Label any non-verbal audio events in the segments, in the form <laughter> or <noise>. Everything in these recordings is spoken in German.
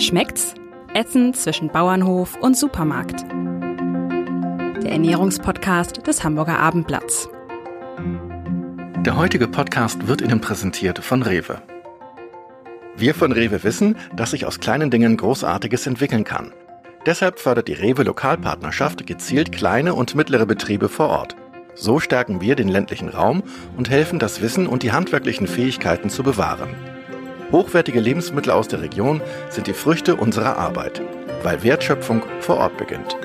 Schmeckt's? Essen zwischen Bauernhof und Supermarkt. Der Ernährungspodcast des Hamburger Abendblatts. Der heutige Podcast wird Ihnen präsentiert von Rewe. Wir von Rewe wissen, dass sich aus kleinen Dingen Großartiges entwickeln kann. Deshalb fördert die Rewe Lokalpartnerschaft gezielt kleine und mittlere Betriebe vor Ort. So stärken wir den ländlichen Raum und helfen, das Wissen und die handwerklichen Fähigkeiten zu bewahren. Hochwertige Lebensmittel aus der Region sind die Früchte unserer Arbeit, weil Wertschöpfung vor Ort beginnt.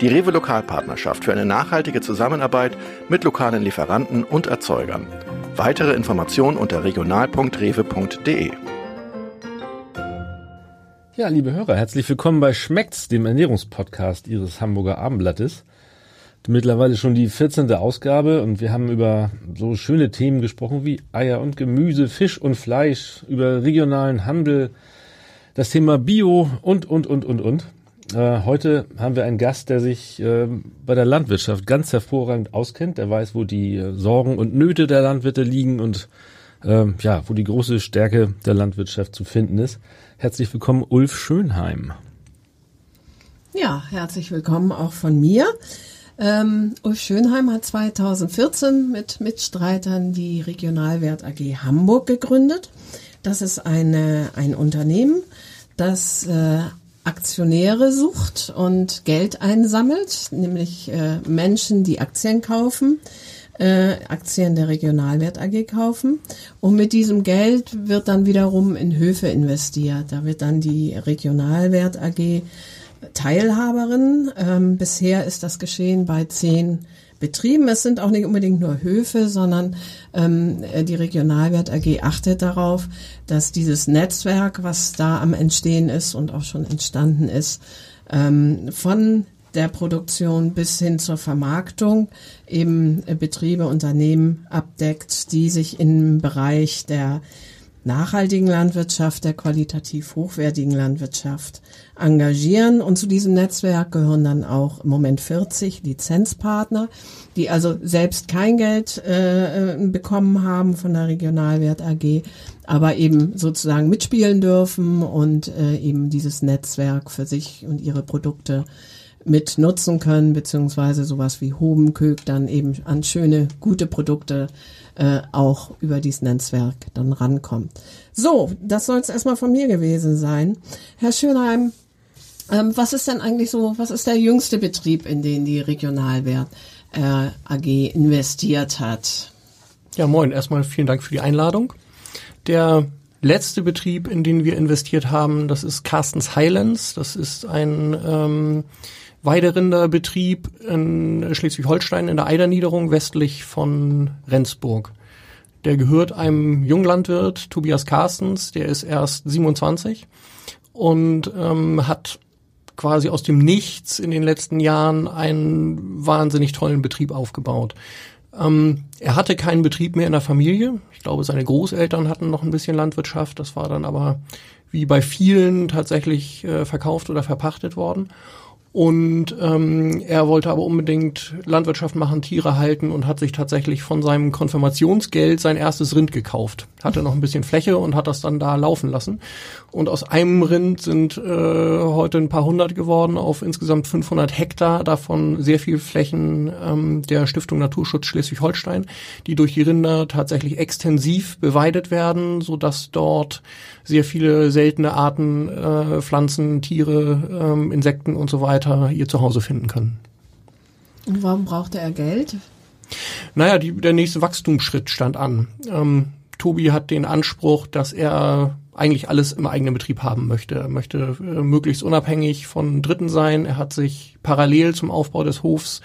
Die Rewe Lokalpartnerschaft für eine nachhaltige Zusammenarbeit mit lokalen Lieferanten und Erzeugern. Weitere Informationen unter regional.rewe.de. Ja, liebe Hörer, herzlich willkommen bei Schmeckt's, dem Ernährungspodcast Ihres Hamburger Abendblattes mittlerweile schon die 14. Ausgabe und wir haben über so schöne Themen gesprochen wie Eier und Gemüse, Fisch und Fleisch, über regionalen Handel, das Thema Bio und, und, und, und, und. Äh, heute haben wir einen Gast, der sich äh, bei der Landwirtschaft ganz hervorragend auskennt. Der weiß, wo die äh, Sorgen und Nöte der Landwirte liegen und ähm, ja, wo die große Stärke der Landwirtschaft zu finden ist. Herzlich willkommen, Ulf Schönheim. Ja, herzlich willkommen auch von mir. Ähm, Ulf Schönheim hat 2014 mit Mitstreitern die Regionalwert AG Hamburg gegründet. Das ist eine, ein Unternehmen, das äh, Aktionäre sucht und Geld einsammelt, nämlich äh, Menschen, die Aktien kaufen, äh, Aktien der Regionalwert AG kaufen. Und mit diesem Geld wird dann wiederum in Höfe investiert. Da wird dann die Regionalwert AG Teilhaberin. Ähm, bisher ist das geschehen bei zehn Betrieben. Es sind auch nicht unbedingt nur Höfe, sondern ähm, die Regionalwert AG achtet darauf, dass dieses Netzwerk, was da am Entstehen ist und auch schon entstanden ist, ähm, von der Produktion bis hin zur Vermarktung eben Betriebe, Unternehmen abdeckt, die sich im Bereich der nachhaltigen Landwirtschaft, der qualitativ hochwertigen Landwirtschaft engagieren. Und zu diesem Netzwerk gehören dann auch im Moment 40 Lizenzpartner, die also selbst kein Geld äh, bekommen haben von der Regionalwert AG, aber eben sozusagen mitspielen dürfen und äh, eben dieses Netzwerk für sich und ihre Produkte mit nutzen können, beziehungsweise sowas wie Hobenkök dann eben an schöne, gute Produkte äh, auch über dieses Netzwerk dann rankommt. So, das soll es erstmal von mir gewesen sein. Herr Schönheim, ähm, was ist denn eigentlich so, was ist der jüngste Betrieb, in den die Regionalwert äh, AG investiert hat? Ja, moin. Erstmal vielen Dank für die Einladung. Der letzte Betrieb, in den wir investiert haben, das ist Carstens Highlands. Das ist ein ähm, Weiderinderbetrieb in Schleswig-Holstein in der Eiderniederung westlich von Rendsburg. Der gehört einem Junglandwirt, Tobias Carstens, der ist erst 27 und ähm, hat quasi aus dem Nichts in den letzten Jahren einen wahnsinnig tollen Betrieb aufgebaut. Ähm, er hatte keinen Betrieb mehr in der Familie. Ich glaube, seine Großeltern hatten noch ein bisschen Landwirtschaft. Das war dann aber wie bei vielen tatsächlich äh, verkauft oder verpachtet worden. Und ähm, er wollte aber unbedingt Landwirtschaft machen, Tiere halten und hat sich tatsächlich von seinem Konfirmationsgeld sein erstes Rind gekauft. Hatte noch ein bisschen Fläche und hat das dann da laufen lassen. Und aus einem Rind sind äh, heute ein paar hundert geworden auf insgesamt 500 Hektar, davon sehr viel Flächen ähm, der Stiftung Naturschutz Schleswig-Holstein, die durch die Rinder tatsächlich extensiv beweidet werden, so dass dort sehr viele seltene Arten, äh, Pflanzen, Tiere, ähm, Insekten und so weiter ihr Zuhause finden können. Und warum brauchte er Geld? Naja, die, der nächste Wachstumsschritt stand an. Ähm, Tobi hat den Anspruch, dass er eigentlich alles im eigenen Betrieb haben möchte. Er möchte äh, möglichst unabhängig von Dritten sein. Er hat sich parallel zum Aufbau des Hofs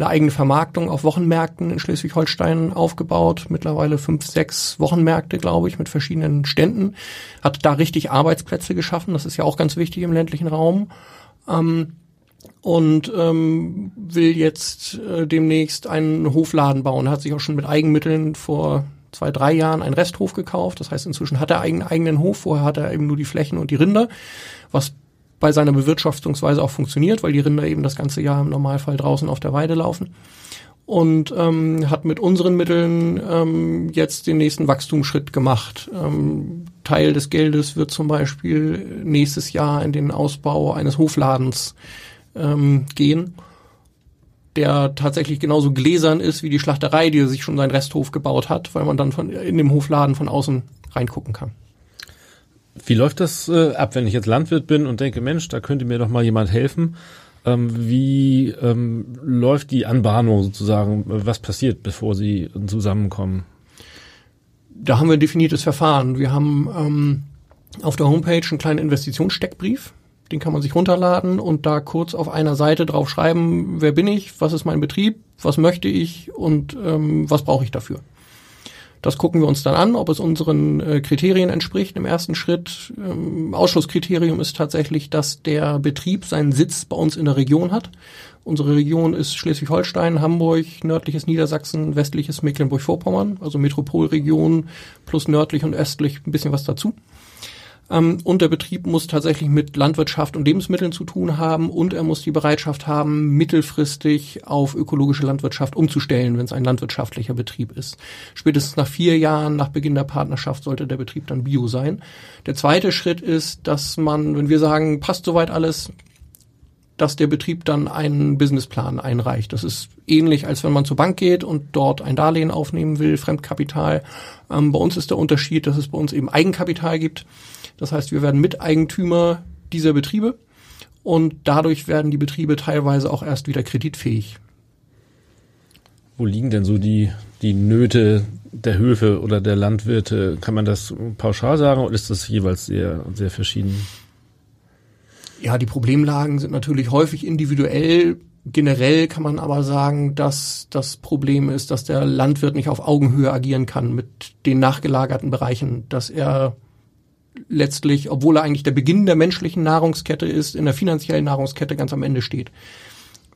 eine eigene Vermarktung auf Wochenmärkten in Schleswig-Holstein aufgebaut. Mittlerweile fünf, sechs Wochenmärkte, glaube ich, mit verschiedenen Ständen. Hat da richtig Arbeitsplätze geschaffen. Das ist ja auch ganz wichtig im ländlichen Raum. Ähm, und ähm, will jetzt äh, demnächst einen Hofladen bauen. Hat sich auch schon mit Eigenmitteln vor zwei, drei Jahren einen Resthof gekauft. Das heißt, inzwischen hat er einen eigenen Hof. Vorher hat er eben nur die Flächen und die Rinder, was bei seiner Bewirtschaftungsweise auch funktioniert, weil die Rinder eben das ganze Jahr im Normalfall draußen auf der Weide laufen. und ähm, hat mit unseren Mitteln ähm, jetzt den nächsten Wachstumsschritt gemacht. Ähm, Teil des Geldes wird zum Beispiel nächstes Jahr in den Ausbau eines Hofladens ähm, gehen, der tatsächlich genauso gläsern ist wie die Schlachterei, die sich schon seinen Resthof gebaut hat, weil man dann von in dem Hofladen von außen reingucken kann. Wie läuft das äh, ab, wenn ich jetzt Landwirt bin und denke, Mensch, da könnte mir doch mal jemand helfen? Ähm, wie ähm, läuft die Anbahnung sozusagen? Was passiert, bevor sie zusammenkommen? Da haben wir ein definiertes Verfahren. Wir haben ähm, auf der Homepage einen kleinen Investitionssteckbrief. Den kann man sich runterladen und da kurz auf einer Seite drauf schreiben, wer bin ich, was ist mein Betrieb, was möchte ich und ähm, was brauche ich dafür. Das gucken wir uns dann an, ob es unseren äh, Kriterien entspricht. Im ersten Schritt ähm, Ausschlusskriterium ist tatsächlich, dass der Betrieb seinen Sitz bei uns in der Region hat. Unsere Region ist Schleswig-Holstein, Hamburg, nördliches Niedersachsen, westliches Mecklenburg-Vorpommern, also Metropolregion plus nördlich und östlich ein bisschen was dazu. Ähm, und der Betrieb muss tatsächlich mit Landwirtschaft und Lebensmitteln zu tun haben und er muss die Bereitschaft haben, mittelfristig auf ökologische Landwirtschaft umzustellen, wenn es ein landwirtschaftlicher Betrieb ist. Spätestens nach vier Jahren nach Beginn der Partnerschaft sollte der Betrieb dann bio sein. Der zweite Schritt ist, dass man, wenn wir sagen, passt soweit alles, dass der Betrieb dann einen Businessplan einreicht. Das ist ähnlich, als wenn man zur Bank geht und dort ein Darlehen aufnehmen will, Fremdkapital. Ähm, bei uns ist der Unterschied, dass es bei uns eben Eigenkapital gibt. Das heißt, wir werden Miteigentümer dieser Betriebe und dadurch werden die Betriebe teilweise auch erst wieder kreditfähig. Wo liegen denn so die, die Nöte der Höfe oder der Landwirte? Kann man das pauschal sagen oder ist das jeweils sehr, sehr verschieden? Ja, die Problemlagen sind natürlich häufig individuell. Generell kann man aber sagen, dass das Problem ist, dass der Landwirt nicht auf Augenhöhe agieren kann mit den nachgelagerten Bereichen, dass er letztlich, obwohl er eigentlich der Beginn der menschlichen Nahrungskette ist, in der finanziellen Nahrungskette ganz am Ende steht.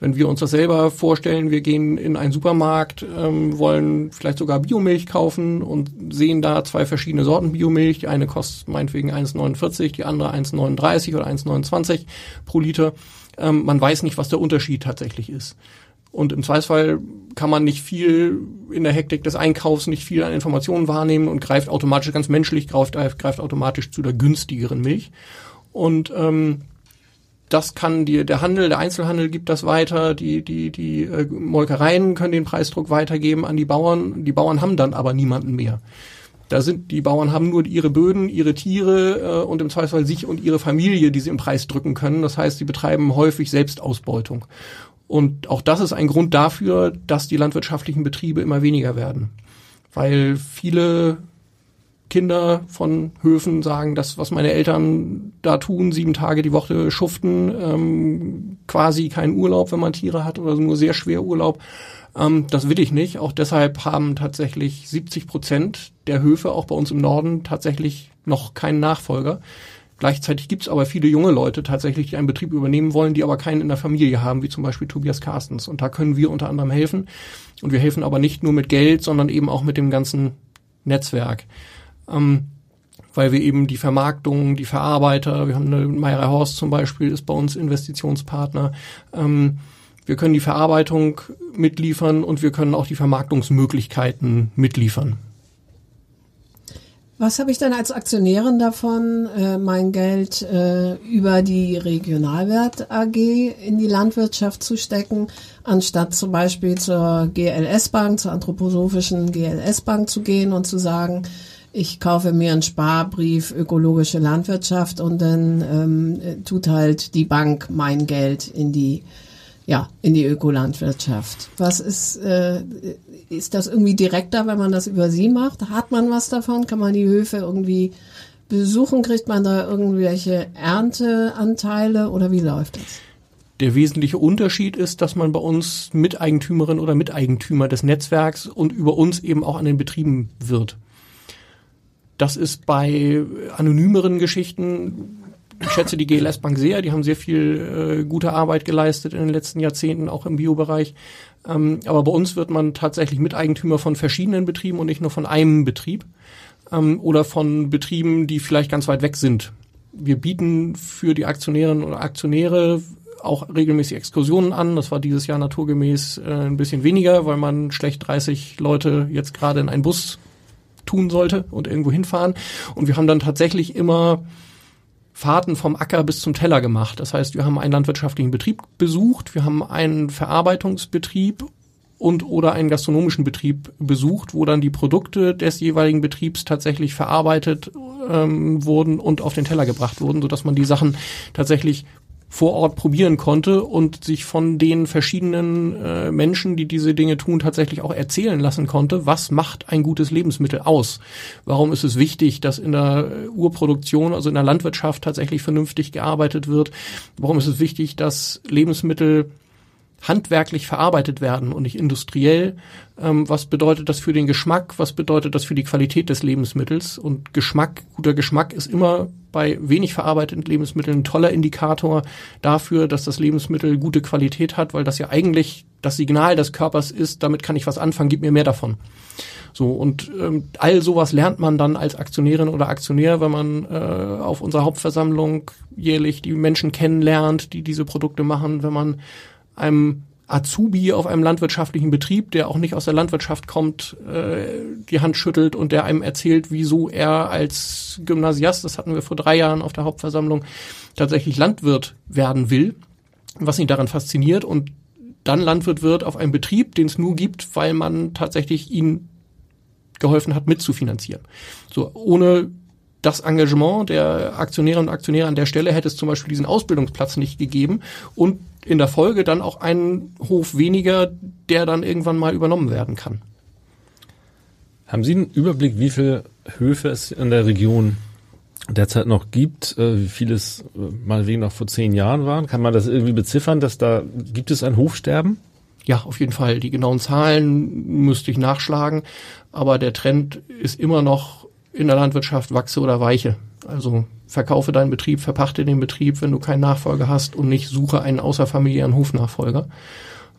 Wenn wir uns das selber vorstellen, wir gehen in einen Supermarkt, ähm, wollen vielleicht sogar Biomilch kaufen und sehen da zwei verschiedene Sorten Biomilch. Die eine kostet meinetwegen 1,49, die andere 1,39 oder 1,29 pro Liter. Ähm, man weiß nicht, was der Unterschied tatsächlich ist. Und im Zweifelsfall kann man nicht viel in der Hektik des Einkaufs nicht viel an Informationen wahrnehmen und greift automatisch ganz menschlich, greift, greift automatisch zu der günstigeren Milch. Und ähm, das kann die, der Handel, der Einzelhandel gibt das weiter, die, die, die äh, Molkereien können den Preisdruck weitergeben an die Bauern. Die Bauern haben dann aber niemanden mehr. Da sind die Bauern haben nur ihre Böden, ihre Tiere äh, und im Zweifelsfall sich und ihre Familie, die sie im Preis drücken können. Das heißt, sie betreiben häufig Selbstausbeutung. Und auch das ist ein Grund dafür, dass die landwirtschaftlichen Betriebe immer weniger werden. Weil viele Kinder von Höfen sagen, das, was meine Eltern da tun, sieben Tage die Woche schuften, ähm, quasi kein Urlaub, wenn man Tiere hat oder nur sehr schwer Urlaub. Ähm, das will ich nicht. Auch deshalb haben tatsächlich 70 Prozent der Höfe, auch bei uns im Norden, tatsächlich noch keinen Nachfolger. Gleichzeitig gibt es aber viele junge Leute tatsächlich, die einen Betrieb übernehmen wollen, die aber keinen in der Familie haben, wie zum Beispiel Tobias Carstens. Und da können wir unter anderem helfen. Und wir helfen aber nicht nur mit Geld, sondern eben auch mit dem ganzen Netzwerk. Ähm, weil wir eben die Vermarktung, die Verarbeiter, wir haben eine Meyer Horst zum Beispiel, ist bei uns Investitionspartner. Ähm, wir können die Verarbeitung mitliefern und wir können auch die Vermarktungsmöglichkeiten mitliefern. Was habe ich dann als Aktionärin davon, äh, mein Geld äh, über die Regionalwert AG in die Landwirtschaft zu stecken, anstatt zum Beispiel zur GLS Bank, zur anthroposophischen GLS Bank zu gehen und zu sagen, ich kaufe mir einen Sparbrief ökologische Landwirtschaft und dann ähm, tut halt die Bank mein Geld in die ja in die Ökolandwirtschaft. Was ist äh, ist das irgendwie direkter, wenn man das über Sie macht? Hat man was davon? Kann man die Höfe irgendwie besuchen? Kriegt man da irgendwelche Ernteanteile oder wie läuft das? Der wesentliche Unterschied ist, dass man bei uns Miteigentümerin oder Miteigentümer des Netzwerks und über uns eben auch an den Betrieben wird. Das ist bei anonymeren Geschichten ich schätze die GLS Bank sehr, die haben sehr viel äh, gute Arbeit geleistet in den letzten Jahrzehnten, auch im Biobereich. Ähm, aber bei uns wird man tatsächlich Miteigentümer von verschiedenen Betrieben und nicht nur von einem Betrieb ähm, oder von Betrieben, die vielleicht ganz weit weg sind. Wir bieten für die Aktionärinnen oder Aktionäre auch regelmäßig Exkursionen an. Das war dieses Jahr naturgemäß äh, ein bisschen weniger, weil man schlecht 30 Leute jetzt gerade in einen Bus tun sollte und irgendwo hinfahren. Und wir haben dann tatsächlich immer Fahrten vom Acker bis zum Teller gemacht. Das heißt, wir haben einen landwirtschaftlichen Betrieb besucht, wir haben einen Verarbeitungsbetrieb und oder einen gastronomischen Betrieb besucht, wo dann die Produkte des jeweiligen Betriebs tatsächlich verarbeitet ähm, wurden und auf den Teller gebracht wurden, so dass man die Sachen tatsächlich vor Ort probieren konnte und sich von den verschiedenen äh, Menschen, die diese Dinge tun, tatsächlich auch erzählen lassen konnte, was macht ein gutes Lebensmittel aus? Warum ist es wichtig, dass in der Urproduktion, also in der Landwirtschaft tatsächlich vernünftig gearbeitet wird? Warum ist es wichtig, dass Lebensmittel handwerklich verarbeitet werden und nicht industriell. Ähm, was bedeutet das für den Geschmack? Was bedeutet das für die Qualität des Lebensmittels? Und Geschmack, guter Geschmack ist immer bei wenig verarbeiteten Lebensmitteln ein toller Indikator dafür, dass das Lebensmittel gute Qualität hat, weil das ja eigentlich das Signal des Körpers ist, damit kann ich was anfangen, gib mir mehr davon. So, und ähm, all sowas lernt man dann als Aktionärin oder Aktionär, wenn man äh, auf unserer Hauptversammlung jährlich die Menschen kennenlernt, die diese Produkte machen, wenn man einem Azubi auf einem landwirtschaftlichen Betrieb, der auch nicht aus der Landwirtschaft kommt, äh, die Hand schüttelt und der einem erzählt, wieso er als Gymnasiast, das hatten wir vor drei Jahren auf der Hauptversammlung, tatsächlich Landwirt werden will, was ihn daran fasziniert und dann Landwirt wird auf einem Betrieb, den es nur gibt, weil man tatsächlich ihn geholfen hat, mitzufinanzieren. So ohne das Engagement der Aktionäre und Aktionäre an der Stelle hätte es zum Beispiel diesen Ausbildungsplatz nicht gegeben und in der Folge dann auch einen Hof weniger, der dann irgendwann mal übernommen werden kann. Haben Sie einen Überblick, wie viele Höfe es in der Region derzeit noch gibt, äh, wie viele es äh, mal wegen noch vor zehn Jahren waren? Kann man das irgendwie beziffern, dass da gibt es ein Hofsterben? Ja, auf jeden Fall. Die genauen Zahlen müsste ich nachschlagen, aber der Trend ist immer noch in der Landwirtschaft wachse oder weiche. Also verkaufe deinen Betrieb, verpachte den Betrieb, wenn du keinen Nachfolger hast und nicht suche einen außerfamiliären Hofnachfolger.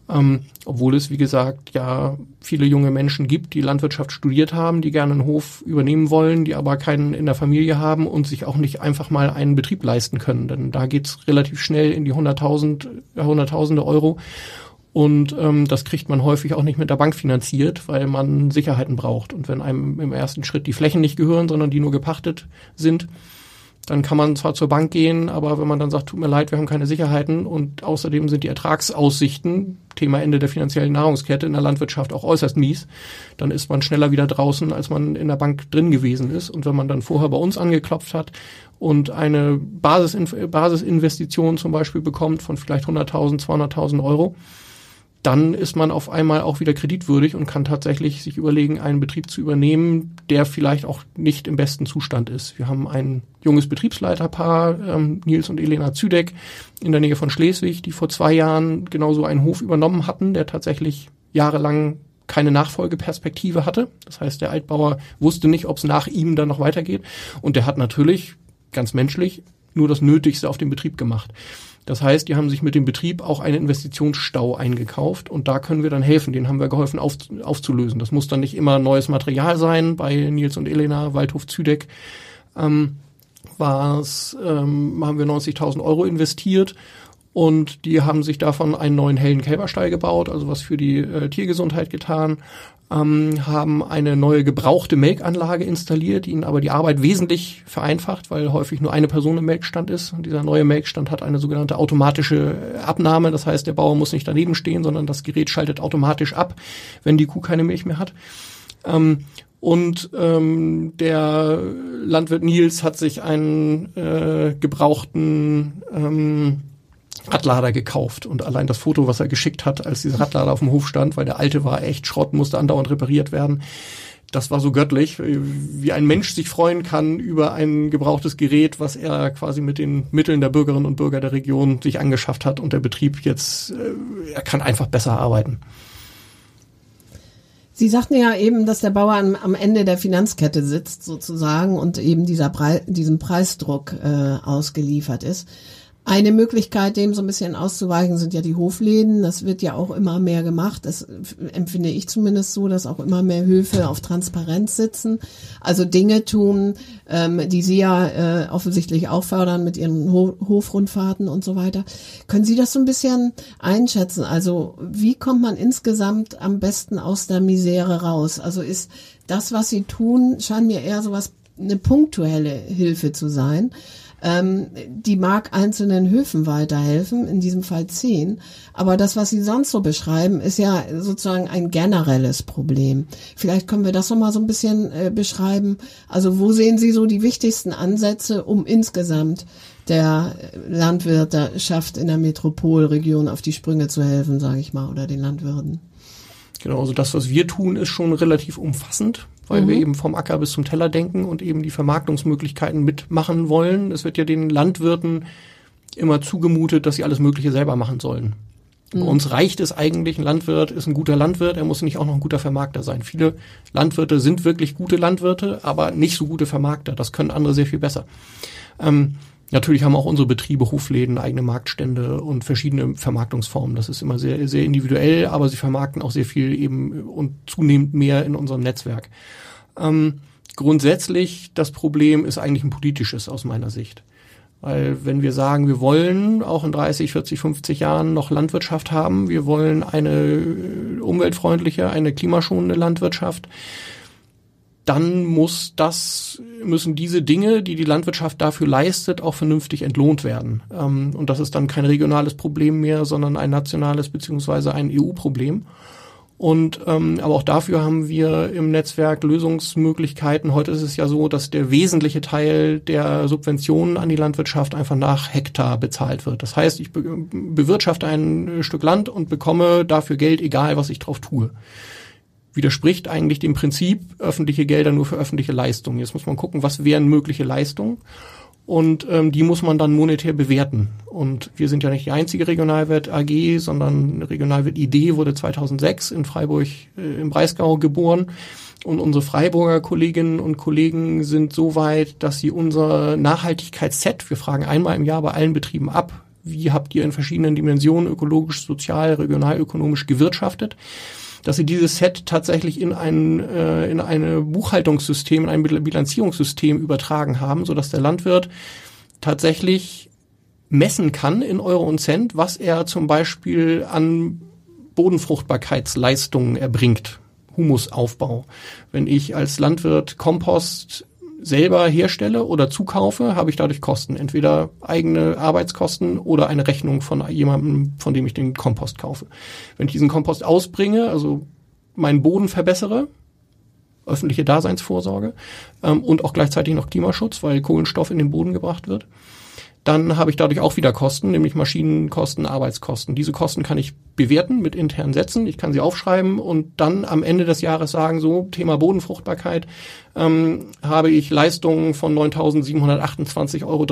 Ähm, obwohl es, wie gesagt, ja viele junge Menschen gibt, die Landwirtschaft studiert haben, die gerne einen Hof übernehmen wollen, die aber keinen in der Familie haben und sich auch nicht einfach mal einen Betrieb leisten können. Denn da geht's relativ schnell in die 100.000, Hunderttausende Euro. Und ähm, das kriegt man häufig auch nicht mit der Bank finanziert, weil man Sicherheiten braucht. Und wenn einem im ersten Schritt die Flächen nicht gehören, sondern die nur gepachtet sind, dann kann man zwar zur Bank gehen, aber wenn man dann sagt, tut mir leid, wir haben keine Sicherheiten und außerdem sind die Ertragsaussichten, Thema Ende der finanziellen Nahrungskette in der Landwirtschaft auch äußerst mies, dann ist man schneller wieder draußen, als man in der Bank drin gewesen ist. Und wenn man dann vorher bei uns angeklopft hat und eine Basis, Basisinvestition zum Beispiel bekommt von vielleicht 100.000, 200.000 Euro, dann ist man auf einmal auch wieder kreditwürdig und kann tatsächlich sich überlegen, einen Betrieb zu übernehmen, der vielleicht auch nicht im besten Zustand ist. Wir haben ein junges Betriebsleiterpaar, ähm, Nils und Elena Züdeck, in der Nähe von Schleswig, die vor zwei Jahren genauso einen Hof übernommen hatten, der tatsächlich jahrelang keine Nachfolgeperspektive hatte. Das heißt, der Altbauer wusste nicht, ob es nach ihm dann noch weitergeht. Und der hat natürlich, ganz menschlich, nur das Nötigste auf dem Betrieb gemacht. Das heißt, die haben sich mit dem Betrieb auch einen Investitionsstau eingekauft und da können wir dann helfen. Den haben wir geholfen auf, aufzulösen. Das muss dann nicht immer neues Material sein. Bei Nils und Elena, Waldhof Züdeck, ähm, war's, ähm, haben wir 90.000 Euro investiert und die haben sich davon einen neuen hellen Kälberstall gebaut, also was für die äh, Tiergesundheit getan ähm, haben eine neue gebrauchte Melkanlage installiert, die ihnen aber die Arbeit wesentlich vereinfacht, weil häufig nur eine Person im Melkstand ist. Und dieser neue Melkstand hat eine sogenannte automatische Abnahme. Das heißt, der Bauer muss nicht daneben stehen, sondern das Gerät schaltet automatisch ab, wenn die Kuh keine Milch mehr hat. Ähm, und ähm, der Landwirt Nils hat sich einen äh, gebrauchten ähm, Radlader gekauft und allein das Foto, was er geschickt hat, als dieser Radlader auf dem Hof stand, weil der alte war echt Schrott, musste andauernd repariert werden. Das war so göttlich, wie ein Mensch sich freuen kann über ein gebrauchtes Gerät, was er quasi mit den Mitteln der Bürgerinnen und Bürger der Region sich angeschafft hat und der Betrieb jetzt, äh, er kann einfach besser arbeiten. Sie sagten ja eben, dass der Bauer am, am Ende der Finanzkette sitzt sozusagen und eben dieser Pre diesem Preisdruck äh, ausgeliefert ist. Eine Möglichkeit, dem so ein bisschen auszuweichen, sind ja die Hofläden. Das wird ja auch immer mehr gemacht. Das empfinde ich zumindest so, dass auch immer mehr Höfe auf Transparenz sitzen. Also Dinge tun, ähm, die Sie ja äh, offensichtlich auch fördern mit Ihren Ho Hofrundfahrten und so weiter. Können Sie das so ein bisschen einschätzen? Also wie kommt man insgesamt am besten aus der Misere raus? Also ist das, was Sie tun, scheint mir eher so was eine punktuelle Hilfe zu sein. Ähm, die mag einzelnen Höfen weiterhelfen, in diesem Fall zehn. Aber das, was Sie sonst so beschreiben, ist ja sozusagen ein generelles Problem. Vielleicht können wir das noch mal so ein bisschen äh, beschreiben. Also wo sehen Sie so die wichtigsten Ansätze, um insgesamt der Landwirtschaft in der Metropolregion auf die Sprünge zu helfen, sage ich mal, oder den Landwirten? Genau, also das, was wir tun, ist schon relativ umfassend weil mhm. wir eben vom Acker bis zum Teller denken und eben die Vermarktungsmöglichkeiten mitmachen wollen. Es wird ja den Landwirten immer zugemutet, dass sie alles Mögliche selber machen sollen. Mhm. Bei uns reicht es eigentlich, ein Landwirt ist ein guter Landwirt, er muss nicht auch noch ein guter Vermarkter sein. Viele Landwirte sind wirklich gute Landwirte, aber nicht so gute Vermarkter. Das können andere sehr viel besser. Ähm, Natürlich haben auch unsere Betriebe, Hofläden, eigene Marktstände und verschiedene Vermarktungsformen. Das ist immer sehr, sehr individuell, aber sie vermarkten auch sehr viel eben und zunehmend mehr in unserem Netzwerk. Ähm, grundsätzlich, das Problem ist eigentlich ein politisches aus meiner Sicht. Weil wenn wir sagen, wir wollen auch in 30, 40, 50 Jahren noch Landwirtschaft haben, wir wollen eine umweltfreundliche, eine klimaschonende Landwirtschaft, dann muss das, müssen diese Dinge, die die Landwirtschaft dafür leistet, auch vernünftig entlohnt werden. Ähm, und das ist dann kein regionales Problem mehr, sondern ein nationales beziehungsweise ein EU-Problem. Und ähm, aber auch dafür haben wir im Netzwerk Lösungsmöglichkeiten. Heute ist es ja so, dass der wesentliche Teil der Subventionen an die Landwirtschaft einfach nach Hektar bezahlt wird. Das heißt, ich be bewirtschafte ein Stück Land und bekomme dafür Geld, egal was ich drauf tue widerspricht eigentlich dem Prinzip öffentliche Gelder nur für öffentliche Leistungen. Jetzt muss man gucken, was wären mögliche Leistungen und ähm, die muss man dann monetär bewerten. Und wir sind ja nicht die einzige Regionalwert AG, sondern Regionalwert ID wurde 2006 in Freiburg äh, im Breisgau geboren. Und unsere Freiburger Kolleginnen und Kollegen sind so weit, dass sie unser Nachhaltigkeitsset, wir fragen einmal im Jahr bei allen Betrieben ab, wie habt ihr in verschiedenen Dimensionen ökologisch, sozial, regionalökonomisch gewirtschaftet, dass sie dieses Set tatsächlich in ein äh, in eine Buchhaltungssystem, in ein Bilanzierungssystem übertragen haben, so dass der Landwirt tatsächlich messen kann in Euro und Cent, was er zum Beispiel an Bodenfruchtbarkeitsleistungen erbringt. Humusaufbau. Wenn ich als Landwirt Kompost selber herstelle oder zukaufe, habe ich dadurch Kosten. Entweder eigene Arbeitskosten oder eine Rechnung von jemandem, von dem ich den Kompost kaufe. Wenn ich diesen Kompost ausbringe, also meinen Boden verbessere, öffentliche Daseinsvorsorge ähm, und auch gleichzeitig noch Klimaschutz, weil Kohlenstoff in den Boden gebracht wird, dann habe ich dadurch auch wieder Kosten, nämlich Maschinenkosten, Arbeitskosten. Diese Kosten kann ich bewerten mit internen Sätzen, ich kann sie aufschreiben und dann am Ende des Jahres sagen, so Thema Bodenfruchtbarkeit, ähm, habe ich Leistungen von 9.728,23 Euro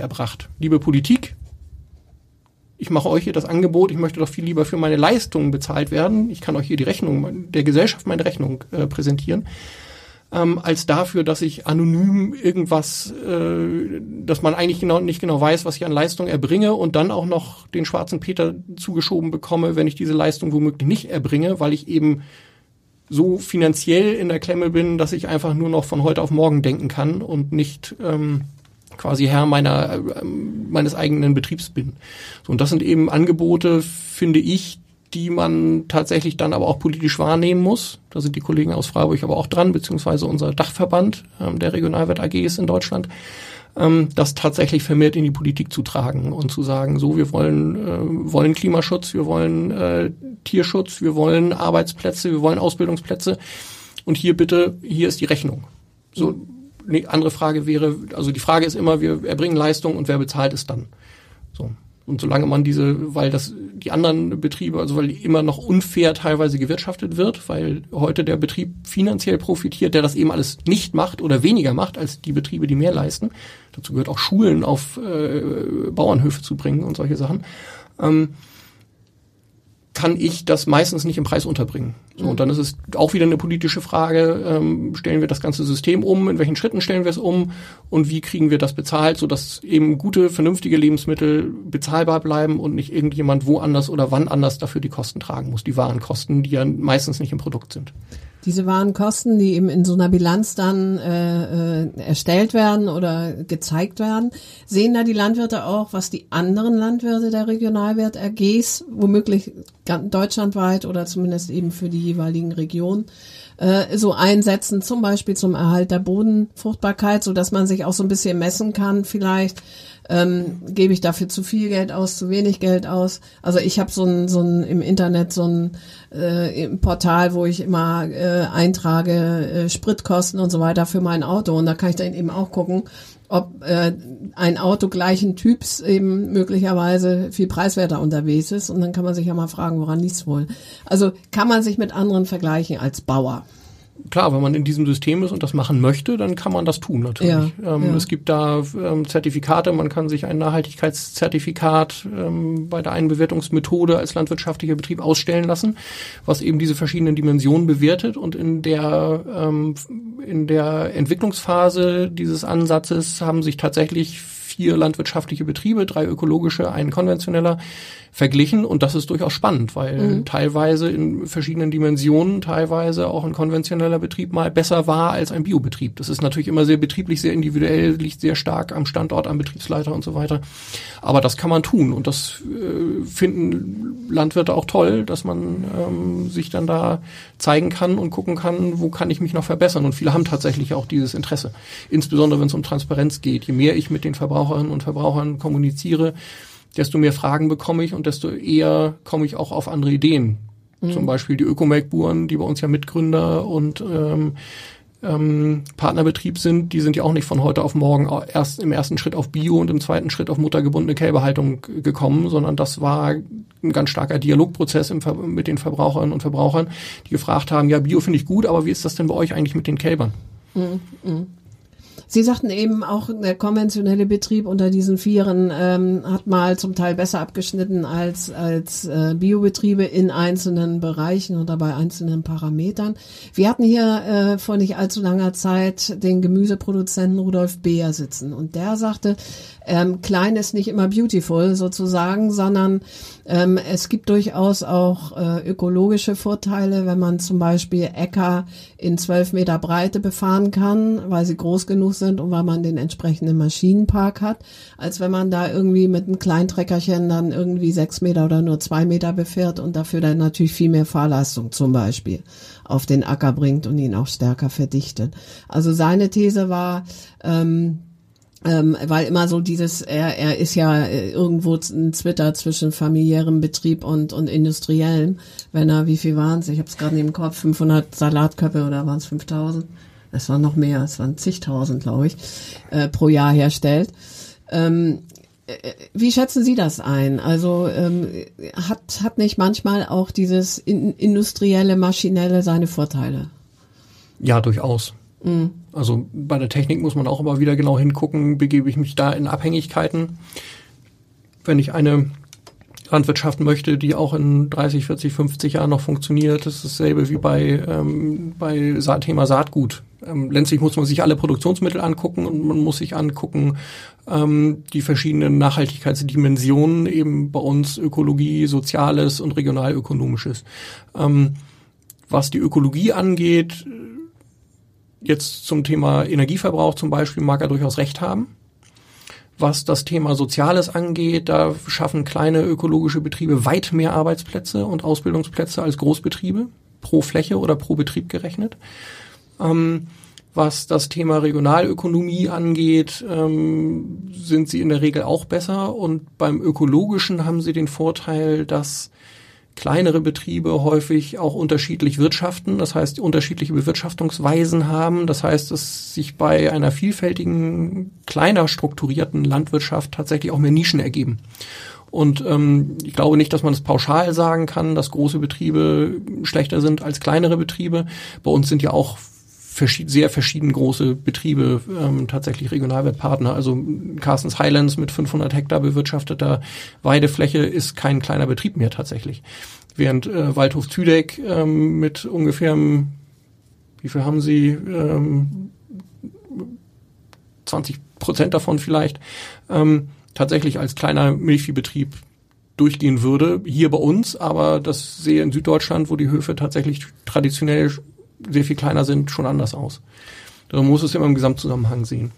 erbracht. Liebe Politik, ich mache euch hier das Angebot, ich möchte doch viel lieber für meine Leistungen bezahlt werden. Ich kann euch hier die Rechnung der Gesellschaft meine Rechnung äh, präsentieren ähm, als dafür, dass ich anonym irgendwas, äh, dass man eigentlich genau, nicht genau weiß, was ich an Leistung erbringe und dann auch noch den schwarzen Peter zugeschoben bekomme, wenn ich diese Leistung womöglich nicht erbringe, weil ich eben so finanziell in der Klemme bin, dass ich einfach nur noch von heute auf morgen denken kann und nicht ähm, quasi Herr meiner äh, meines eigenen Betriebs bin. So, und das sind eben Angebote, finde ich, die man tatsächlich dann aber auch politisch wahrnehmen muss. Da sind die Kollegen aus Freiburg aber auch dran, beziehungsweise unser Dachverband ähm, der Regionalwert AGs in Deutschland, ähm, das tatsächlich vermehrt in die Politik zu tragen und zu sagen, so, wir wollen, äh, wollen Klimaschutz, wir wollen äh, Tierschutz, wir wollen Arbeitsplätze, wir wollen Ausbildungsplätze und hier bitte, hier ist die Rechnung. So, eine andere Frage wäre, also die Frage ist immer, wir erbringen Leistung und wer bezahlt es dann? So. Und solange man diese, weil das die anderen Betriebe, also weil immer noch unfair teilweise gewirtschaftet wird, weil heute der Betrieb finanziell profitiert, der das eben alles nicht macht oder weniger macht als die Betriebe, die mehr leisten. Dazu gehört auch Schulen auf äh, Bauernhöfe zu bringen und solche Sachen. Ähm, kann ich das meistens nicht im Preis unterbringen. So, und dann ist es auch wieder eine politische Frage, ähm, stellen wir das ganze System um, in welchen Schritten stellen wir es um? Und wie kriegen wir das bezahlt, sodass eben gute, vernünftige Lebensmittel bezahlbar bleiben und nicht irgendjemand woanders oder wann anders dafür die Kosten tragen muss, die Warenkosten, die ja meistens nicht im Produkt sind diese Warenkosten, die eben in so einer Bilanz dann äh, äh, erstellt werden oder gezeigt werden, sehen da die Landwirte auch, was die anderen Landwirte der Regionalwert AGs, womöglich deutschlandweit oder zumindest eben für die jeweiligen Regionen, äh, so einsetzen, zum Beispiel zum Erhalt der Bodenfruchtbarkeit, so dass man sich auch so ein bisschen messen kann, vielleicht ähm, gebe ich dafür zu viel Geld aus, zu wenig Geld aus. Also ich habe so ein, so ein im Internet so ein äh, Portal, wo ich immer äh, eintrage äh, Spritkosten und so weiter für mein Auto und da kann ich dann eben auch gucken, ob äh, ein Auto gleichen Typs eben möglicherweise viel preiswerter unterwegs ist und dann kann man sich ja mal fragen, woran liegt's wohl. Also kann man sich mit anderen vergleichen als Bauer klar, wenn man in diesem System ist und das machen möchte, dann kann man das tun natürlich. Ja, ähm, ja. Es gibt da ähm, Zertifikate, man kann sich ein Nachhaltigkeitszertifikat ähm, bei der einen Bewertungsmethode als landwirtschaftlicher Betrieb ausstellen lassen, was eben diese verschiedenen Dimensionen bewertet und in der ähm, in der Entwicklungsphase dieses Ansatzes haben sich tatsächlich vier landwirtschaftliche Betriebe, drei ökologische, ein konventioneller, verglichen und das ist durchaus spannend, weil mhm. teilweise in verschiedenen Dimensionen, teilweise auch ein konventioneller Betrieb mal besser war als ein Biobetrieb. Das ist natürlich immer sehr betrieblich, sehr individuell, liegt sehr stark am Standort, am Betriebsleiter und so weiter. Aber das kann man tun und das äh, finden Landwirte auch toll, dass man ähm, sich dann da zeigen kann und gucken kann, wo kann ich mich noch verbessern. Und viele haben tatsächlich auch dieses Interesse. Insbesondere wenn es um Transparenz geht. Je mehr ich mit den Verbraucherinnen und Verbrauchern kommuniziere, desto mehr Fragen bekomme ich und desto eher komme ich auch auf andere Ideen. Mhm. Zum Beispiel die Ökomelkburen, die bei uns ja Mitgründer und ähm, ähm, Partnerbetrieb sind, die sind ja auch nicht von heute auf morgen erst im ersten Schritt auf Bio und im zweiten Schritt auf muttergebundene Kälberhaltung gekommen, sondern das war ein ganz starker Dialogprozess im, mit den Verbraucherinnen und Verbrauchern, die gefragt haben, ja, Bio finde ich gut, aber wie ist das denn bei euch eigentlich mit den Kälbern? Mhm. Sie sagten eben auch, der konventionelle Betrieb unter diesen Vieren ähm, hat mal zum Teil besser abgeschnitten als, als äh, Biobetriebe in einzelnen Bereichen oder bei einzelnen Parametern. Wir hatten hier äh, vor nicht allzu langer Zeit den Gemüseproduzenten Rudolf Beer sitzen und der sagte, ähm, klein ist nicht immer beautiful sozusagen, sondern ähm, es gibt durchaus auch äh, ökologische Vorteile, wenn man zum Beispiel Äcker in zwölf Meter Breite befahren kann, weil sie groß genug sind und weil man den entsprechenden Maschinenpark hat, als wenn man da irgendwie mit einem Kleintreckerchen dann irgendwie sechs Meter oder nur zwei Meter befährt und dafür dann natürlich viel mehr Fahrleistung zum Beispiel auf den Acker bringt und ihn auch stärker verdichtet. Also seine These war, ähm, ähm, weil immer so dieses, er, er ist ja äh, irgendwo ein Twitter zwischen familiärem Betrieb und, und industriellem. Wenn er, wie viel waren es? Ich habe es gerade neben dem Kopf, 500 Salatköpfe oder waren es 5000? Es waren noch mehr, es waren zigtausend, glaube ich, äh, pro Jahr herstellt. Ähm, äh, wie schätzen Sie das ein? Also ähm, hat, hat nicht manchmal auch dieses in, industrielle, maschinelle seine Vorteile? Ja, durchaus. Mhm. Also bei der Technik muss man auch immer wieder genau hingucken, begebe ich mich da in Abhängigkeiten. Wenn ich eine Landwirtschaft möchte, die auch in 30, 40, 50 Jahren noch funktioniert, das ist dasselbe wie bei, ähm, bei Sa Thema Saatgut. Ähm, letztlich muss man sich alle Produktionsmittel angucken und man muss sich angucken, ähm, die verschiedenen Nachhaltigkeitsdimensionen, eben bei uns Ökologie, Soziales und Regionalökonomisches. Ähm, was die Ökologie angeht, Jetzt zum Thema Energieverbrauch zum Beispiel mag er durchaus recht haben. Was das Thema Soziales angeht, da schaffen kleine ökologische Betriebe weit mehr Arbeitsplätze und Ausbildungsplätze als Großbetriebe, pro Fläche oder pro Betrieb gerechnet. Ähm, was das Thema Regionalökonomie angeht, ähm, sind sie in der Regel auch besser. Und beim Ökologischen haben sie den Vorteil, dass kleinere Betriebe häufig auch unterschiedlich wirtschaften, das heißt unterschiedliche Bewirtschaftungsweisen haben. Das heißt, dass sich bei einer vielfältigen, kleiner strukturierten Landwirtschaft tatsächlich auch mehr Nischen ergeben. Und ähm, ich glaube nicht, dass man das pauschal sagen kann, dass große Betriebe schlechter sind als kleinere Betriebe. Bei uns sind ja auch verschied sehr verschieden große Betriebe ähm, tatsächlich Regionalwertpartner. Also Carstens Highlands mit 500 Hektar bewirtschafteter Weidefläche ist kein kleiner Betrieb mehr tatsächlich. Während äh, Waldhof Züdeck ähm, mit ungefähr, wie viel haben sie, ähm, 20 Prozent davon vielleicht, ähm, tatsächlich als kleiner Milchviehbetrieb durchgehen würde, hier bei uns, aber das sehe in Süddeutschland, wo die Höfe tatsächlich traditionell sehr viel kleiner sind, schon anders aus. Da muss es immer im Gesamtzusammenhang sehen.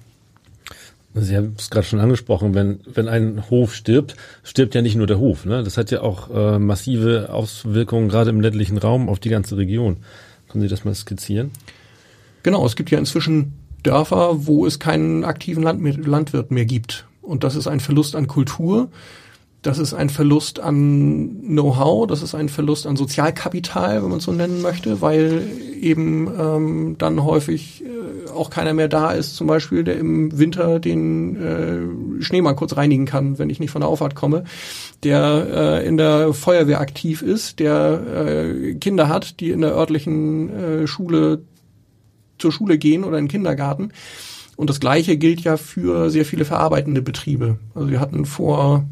Sie haben es gerade schon angesprochen, wenn, wenn ein Hof stirbt, stirbt ja nicht nur der Hof. Ne? Das hat ja auch äh, massive Auswirkungen gerade im ländlichen Raum auf die ganze Region. Können Sie das mal skizzieren? Genau, es gibt ja inzwischen Dörfer, wo es keinen aktiven Land Landwirt mehr gibt. Und das ist ein Verlust an Kultur. Das ist ein Verlust an Know-how, das ist ein Verlust an Sozialkapital, wenn man es so nennen möchte, weil eben ähm, dann häufig äh, auch keiner mehr da ist, zum Beispiel, der im Winter den äh, Schneemann kurz reinigen kann, wenn ich nicht von der Auffahrt komme, der äh, in der Feuerwehr aktiv ist, der äh, Kinder hat, die in der örtlichen äh, Schule zur Schule gehen oder in den Kindergarten. Und das Gleiche gilt ja für sehr viele verarbeitende Betriebe. Also wir hatten vor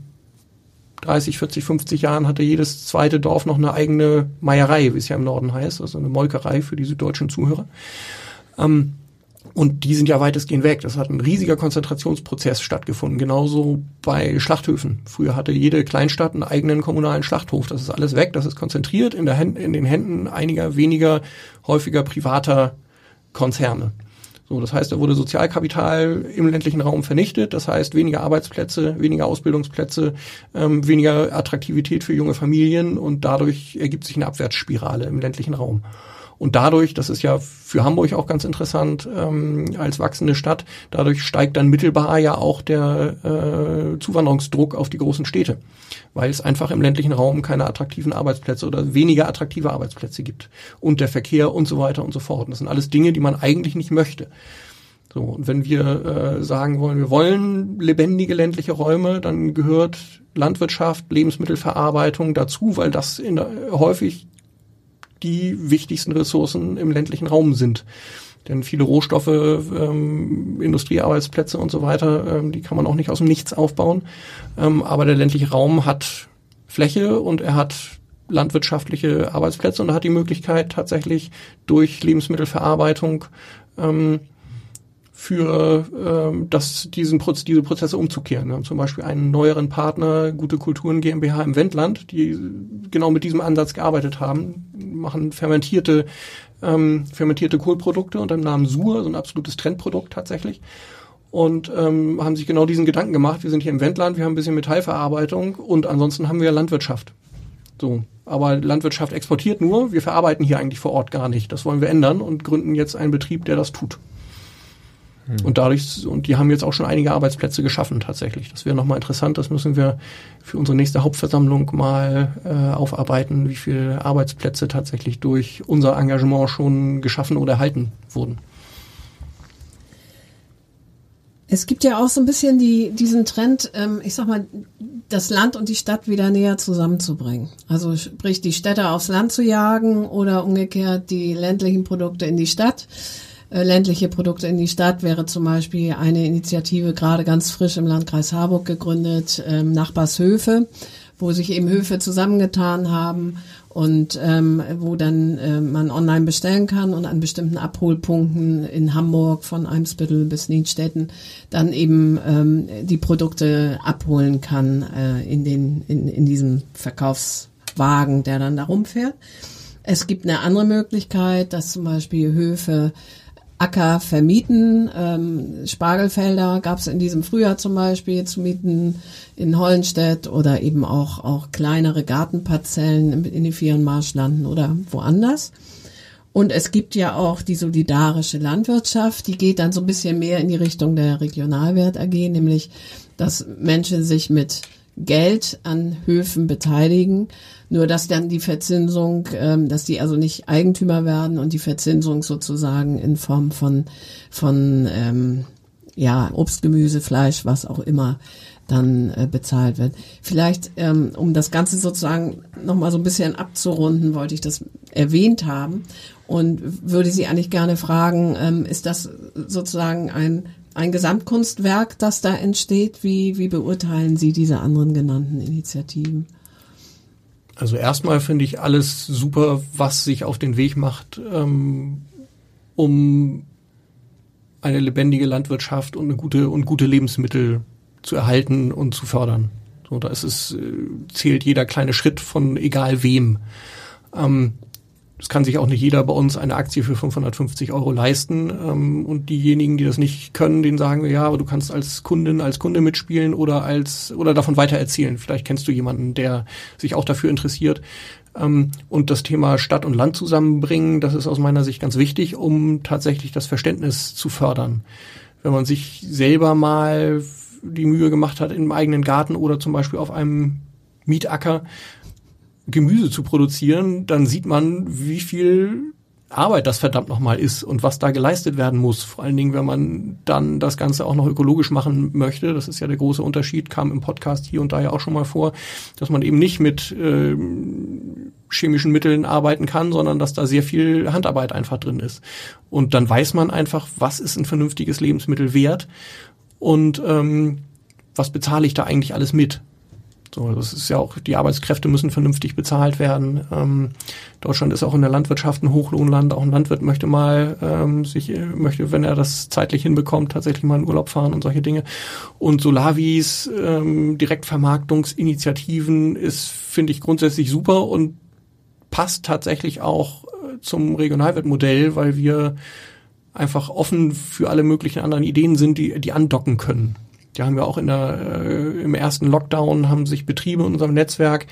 30, 40, 50 Jahren hatte jedes zweite Dorf noch eine eigene Meierei, wie es ja im Norden heißt, also eine Molkerei für die süddeutschen Zuhörer. Ähm, und die sind ja weitestgehend weg. Das hat ein riesiger Konzentrationsprozess stattgefunden. Genauso bei Schlachthöfen. Früher hatte jede Kleinstadt einen eigenen kommunalen Schlachthof. Das ist alles weg. Das ist konzentriert in, der Hand, in den Händen einiger weniger häufiger privater Konzerne. So, das heißt, da wurde Sozialkapital im ländlichen Raum vernichtet. Das heißt, weniger Arbeitsplätze, weniger Ausbildungsplätze, ähm, weniger Attraktivität für junge Familien und dadurch ergibt sich eine Abwärtsspirale im ländlichen Raum. Und dadurch, das ist ja für Hamburg auch ganz interessant ähm, als wachsende Stadt, dadurch steigt dann mittelbar ja auch der äh, Zuwanderungsdruck auf die großen Städte, weil es einfach im ländlichen Raum keine attraktiven Arbeitsplätze oder weniger attraktive Arbeitsplätze gibt und der Verkehr und so weiter und so fort. Und das sind alles Dinge, die man eigentlich nicht möchte. So, und wenn wir äh, sagen wollen, wir wollen lebendige ländliche Räume, dann gehört Landwirtschaft, Lebensmittelverarbeitung dazu, weil das in häufig die wichtigsten Ressourcen im ländlichen Raum sind. Denn viele Rohstoffe, ähm, Industriearbeitsplätze und so weiter, ähm, die kann man auch nicht aus dem Nichts aufbauen. Ähm, aber der ländliche Raum hat Fläche und er hat landwirtschaftliche Arbeitsplätze und er hat die Möglichkeit tatsächlich durch Lebensmittelverarbeitung ähm, für ähm, das, diesen Proz diese Prozesse umzukehren. Wir haben zum Beispiel einen neueren Partner, Gute Kulturen GmbH im Wendland, die genau mit diesem Ansatz gearbeitet haben, machen fermentierte ähm, fermentierte Kohlprodukte unter dem Namen Sur, so ein absolutes Trendprodukt tatsächlich. Und ähm, haben sich genau diesen Gedanken gemacht, wir sind hier im Wendland, wir haben ein bisschen Metallverarbeitung und ansonsten haben wir Landwirtschaft. So, aber Landwirtschaft exportiert nur, wir verarbeiten hier eigentlich vor Ort gar nicht. Das wollen wir ändern und gründen jetzt einen Betrieb, der das tut. Und dadurch, und die haben jetzt auch schon einige Arbeitsplätze geschaffen tatsächlich. Das wäre nochmal interessant, das müssen wir für unsere nächste Hauptversammlung mal äh, aufarbeiten, wie viele Arbeitsplätze tatsächlich durch unser Engagement schon geschaffen oder erhalten wurden. Es gibt ja auch so ein bisschen die, diesen Trend, ähm, ich sag mal, das Land und die Stadt wieder näher zusammenzubringen. Also sprich, die Städte aufs Land zu jagen oder umgekehrt die ländlichen Produkte in die Stadt. Äh, ländliche Produkte in die Stadt wäre zum Beispiel eine Initiative gerade ganz frisch im Landkreis Harburg gegründet, ähm, Nachbarshöfe, wo sich eben Höfe zusammengetan haben und ähm, wo dann äh, man online bestellen kann und an bestimmten Abholpunkten in Hamburg von Eimsbüttel bis Nienstetten dann eben ähm, die Produkte abholen kann äh, in den in, in diesem Verkaufswagen, der dann da rumfährt. Es gibt eine andere Möglichkeit, dass zum Beispiel Höfe Acker vermieten. Ähm, Spargelfelder gab es in diesem Frühjahr zum Beispiel zu mieten in Hollenstedt oder eben auch, auch kleinere Gartenparzellen in den Vierenmarschlanden oder woanders. Und es gibt ja auch die solidarische Landwirtschaft, die geht dann so ein bisschen mehr in die Richtung der Regionalwert AG, nämlich dass Menschen sich mit Geld an Höfen beteiligen nur dass dann die Verzinsung, ähm, dass die also nicht Eigentümer werden und die Verzinsung sozusagen in Form von von ähm, ja Obst, Gemüse, Fleisch, was auch immer dann äh, bezahlt wird. Vielleicht, ähm, um das Ganze sozusagen nochmal so ein bisschen abzurunden, wollte ich das erwähnt haben. und würde Sie eigentlich gerne fragen, ähm, ist das sozusagen ein, ein Gesamtkunstwerk, das da entsteht? Wie, wie beurteilen Sie diese anderen genannten Initiativen? Also erstmal finde ich alles super, was sich auf den Weg macht, ähm, um eine lebendige Landwirtschaft und eine gute und gute Lebensmittel zu erhalten und zu fördern. So, da ist es, äh, zählt jeder kleine Schritt von egal wem. Ähm, es kann sich auch nicht jeder bei uns eine Aktie für 550 Euro leisten. Ähm, und diejenigen, die das nicht können, denen sagen wir, ja, aber du kannst als Kundin, als Kunde mitspielen oder als oder davon weiter erzählen. Vielleicht kennst du jemanden, der sich auch dafür interessiert. Ähm, und das Thema Stadt und Land zusammenbringen, das ist aus meiner Sicht ganz wichtig, um tatsächlich das Verständnis zu fördern. Wenn man sich selber mal die Mühe gemacht hat, im eigenen Garten oder zum Beispiel auf einem Mietacker Gemüse zu produzieren, dann sieht man, wie viel Arbeit das verdammt nochmal ist und was da geleistet werden muss. Vor allen Dingen, wenn man dann das Ganze auch noch ökologisch machen möchte. Das ist ja der große Unterschied, kam im Podcast hier und da ja auch schon mal vor, dass man eben nicht mit äh, chemischen Mitteln arbeiten kann, sondern dass da sehr viel Handarbeit einfach drin ist. Und dann weiß man einfach, was ist ein vernünftiges Lebensmittel wert und ähm, was bezahle ich da eigentlich alles mit. So, das ist ja auch, die Arbeitskräfte müssen vernünftig bezahlt werden. Ähm, Deutschland ist auch in der Landwirtschaft ein Hochlohnland. Auch ein Landwirt möchte mal ähm, sich, möchte, wenn er das zeitlich hinbekommt, tatsächlich mal in Urlaub fahren und solche Dinge. Und Solavis, ähm, Direktvermarktungsinitiativen ist, finde ich, grundsätzlich super und passt tatsächlich auch äh, zum Regionalwertmodell, weil wir einfach offen für alle möglichen anderen Ideen sind, die, die andocken können. Die haben wir auch in der, äh, im ersten Lockdown haben sich Betriebe in unserem Netzwerk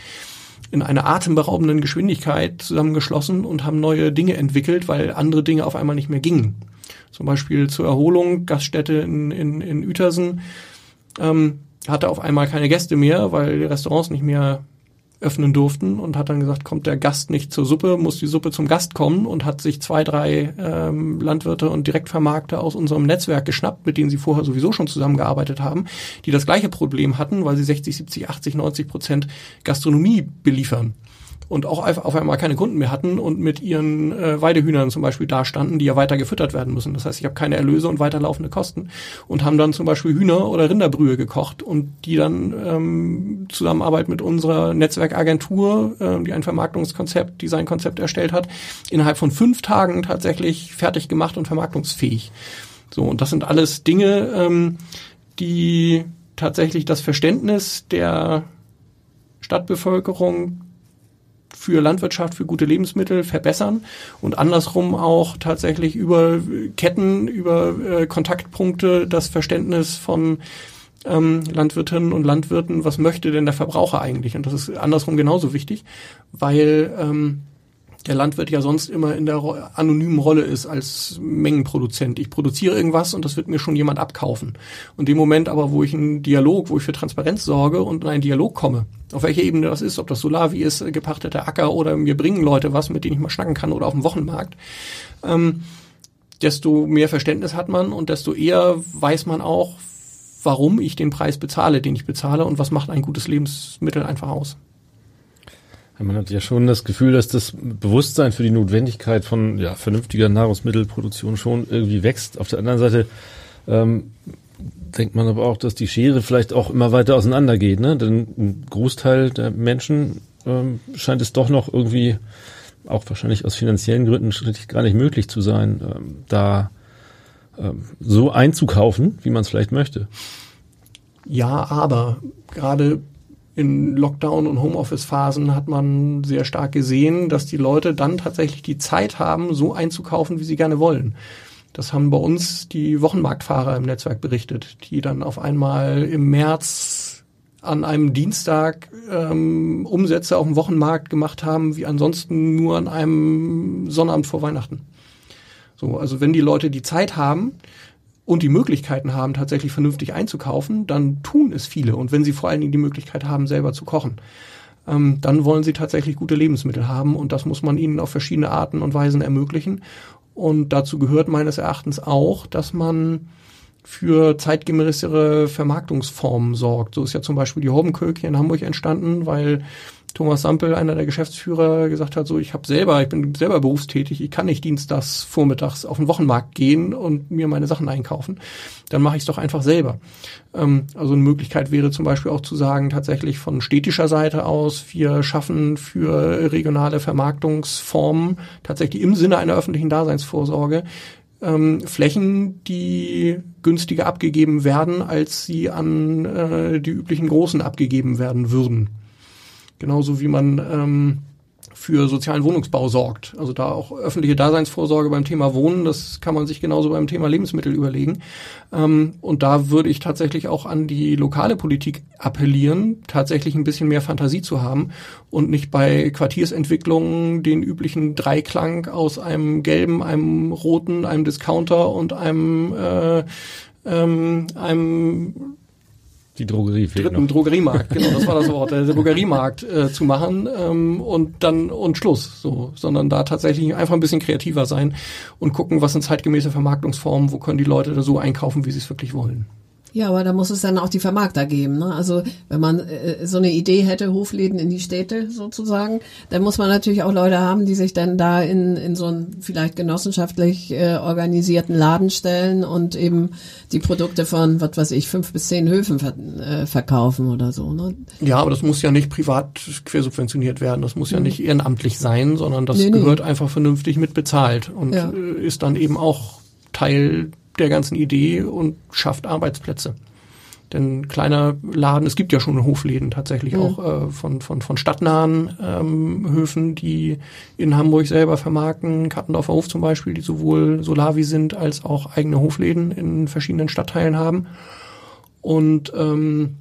in einer atemberaubenden Geschwindigkeit zusammengeschlossen und haben neue Dinge entwickelt, weil andere Dinge auf einmal nicht mehr gingen. Zum Beispiel zur Erholung, Gaststätte in, in, in Uetersen, ähm, hatte auf einmal keine Gäste mehr, weil die Restaurants nicht mehr öffnen durften und hat dann gesagt, kommt der Gast nicht zur Suppe, muss die Suppe zum Gast kommen und hat sich zwei, drei ähm, Landwirte und Direktvermarkter aus unserem Netzwerk geschnappt, mit denen sie vorher sowieso schon zusammengearbeitet haben, die das gleiche Problem hatten, weil sie 60, 70, 80, 90 Prozent Gastronomie beliefern und auch auf einmal keine Kunden mehr hatten und mit ihren äh, Weidehühnern zum Beispiel dastanden, die ja weiter gefüttert werden müssen. Das heißt, ich habe keine Erlöse und weiterlaufende Kosten und haben dann zum Beispiel Hühner oder Rinderbrühe gekocht und die dann ähm, Zusammenarbeit mit unserer Netzwerkagentur, äh, die ein Vermarktungskonzept, Designkonzept erstellt hat, innerhalb von fünf Tagen tatsächlich fertig gemacht und vermarktungsfähig. So, und das sind alles Dinge, ähm, die tatsächlich das Verständnis der Stadtbevölkerung für Landwirtschaft, für gute Lebensmittel verbessern und andersrum auch tatsächlich über Ketten, über äh, Kontaktpunkte das Verständnis von ähm, Landwirtinnen und Landwirten, was möchte denn der Verbraucher eigentlich? Und das ist andersrum genauso wichtig, weil ähm, der Landwirt ja sonst immer in der anonymen Rolle ist als Mengenproduzent. Ich produziere irgendwas und das wird mir schon jemand abkaufen. Und dem Moment aber, wo ich einen Dialog, wo ich für Transparenz sorge und in einen Dialog komme, auf welcher Ebene das ist, ob das Solavi ist, gepachteter Acker oder mir bringen Leute was, mit denen ich mal schnacken kann oder auf dem Wochenmarkt, ähm, desto mehr Verständnis hat man und desto eher weiß man auch, warum ich den Preis bezahle, den ich bezahle und was macht ein gutes Lebensmittel einfach aus. Man hat ja schon das Gefühl, dass das Bewusstsein für die Notwendigkeit von ja, vernünftiger Nahrungsmittelproduktion schon irgendwie wächst. Auf der anderen Seite ähm, denkt man aber auch, dass die Schere vielleicht auch immer weiter auseinandergeht. Ne? Denn ein Großteil der Menschen ähm, scheint es doch noch irgendwie, auch wahrscheinlich aus finanziellen Gründen, gar nicht möglich zu sein, ähm, da ähm, so einzukaufen, wie man es vielleicht möchte. Ja, aber gerade in Lockdown- und Homeoffice-Phasen hat man sehr stark gesehen, dass die Leute dann tatsächlich die Zeit haben, so einzukaufen, wie sie gerne wollen. Das haben bei uns die Wochenmarktfahrer im Netzwerk berichtet, die dann auf einmal im März an einem Dienstag ähm, Umsätze auf dem Wochenmarkt gemacht haben, wie ansonsten nur an einem Sonnabend vor Weihnachten. So, also wenn die Leute die Zeit haben, und die Möglichkeiten haben, tatsächlich vernünftig einzukaufen, dann tun es viele. Und wenn sie vor allen Dingen die Möglichkeit haben, selber zu kochen, ähm, dann wollen sie tatsächlich gute Lebensmittel haben und das muss man ihnen auf verschiedene Arten und Weisen ermöglichen. Und dazu gehört meines Erachtens auch, dass man für zeitgemäßere Vermarktungsformen sorgt. So ist ja zum Beispiel die Hobbenköke in Hamburg entstanden, weil Thomas Sampel, einer der Geschäftsführer, gesagt hat, so ich habe selber, ich bin selber berufstätig, ich kann nicht dienstags vormittags auf den Wochenmarkt gehen und mir meine Sachen einkaufen, dann mache ich es doch einfach selber. Ähm, also eine Möglichkeit wäre zum Beispiel auch zu sagen, tatsächlich von städtischer Seite aus, wir schaffen für regionale Vermarktungsformen tatsächlich im Sinne einer öffentlichen Daseinsvorsorge ähm, Flächen, die günstiger abgegeben werden, als sie an äh, die üblichen Großen abgegeben werden würden. Genauso wie man ähm, für sozialen Wohnungsbau sorgt. Also da auch öffentliche Daseinsvorsorge beim Thema Wohnen, das kann man sich genauso beim Thema Lebensmittel überlegen. Ähm, und da würde ich tatsächlich auch an die lokale Politik appellieren, tatsächlich ein bisschen mehr Fantasie zu haben und nicht bei Quartiersentwicklungen den üblichen Dreiklang aus einem gelben, einem roten, einem Discounter und einem äh, ähm, einem die Drogerie fehlt dritten noch. Drogeriemarkt, genau, das war das Wort, der <laughs> Drogeriemarkt äh, zu machen ähm, und dann und Schluss, so, sondern da tatsächlich einfach ein bisschen kreativer sein und gucken, was sind zeitgemäße Vermarktungsformen, wo können die Leute da so einkaufen, wie sie es wirklich wollen. Ja, aber da muss es dann auch die Vermarkter geben. Ne? Also wenn man äh, so eine Idee hätte, Hofläden in die Städte sozusagen, dann muss man natürlich auch Leute haben, die sich dann da in, in so einen vielleicht genossenschaftlich äh, organisierten Laden stellen und eben die Produkte von, was weiß ich, fünf bis zehn Höfen ver äh, verkaufen oder so. Ne? Ja, aber das muss ja nicht privat quersubventioniert werden. Das muss ja mhm. nicht ehrenamtlich sein, sondern das nee, gehört nee. einfach vernünftig mit bezahlt und ja. Äh, ist dann eben auch Teil der ganzen Idee und schafft Arbeitsplätze. Denn kleiner Laden, es gibt ja schon Hofläden tatsächlich mhm. auch äh, von, von, von stadtnahen ähm, Höfen, die in Hamburg selber vermarkten. Kattendorfer Hof zum Beispiel, die sowohl Solavi sind als auch eigene Hofläden in verschiedenen Stadtteilen haben. Und ähm,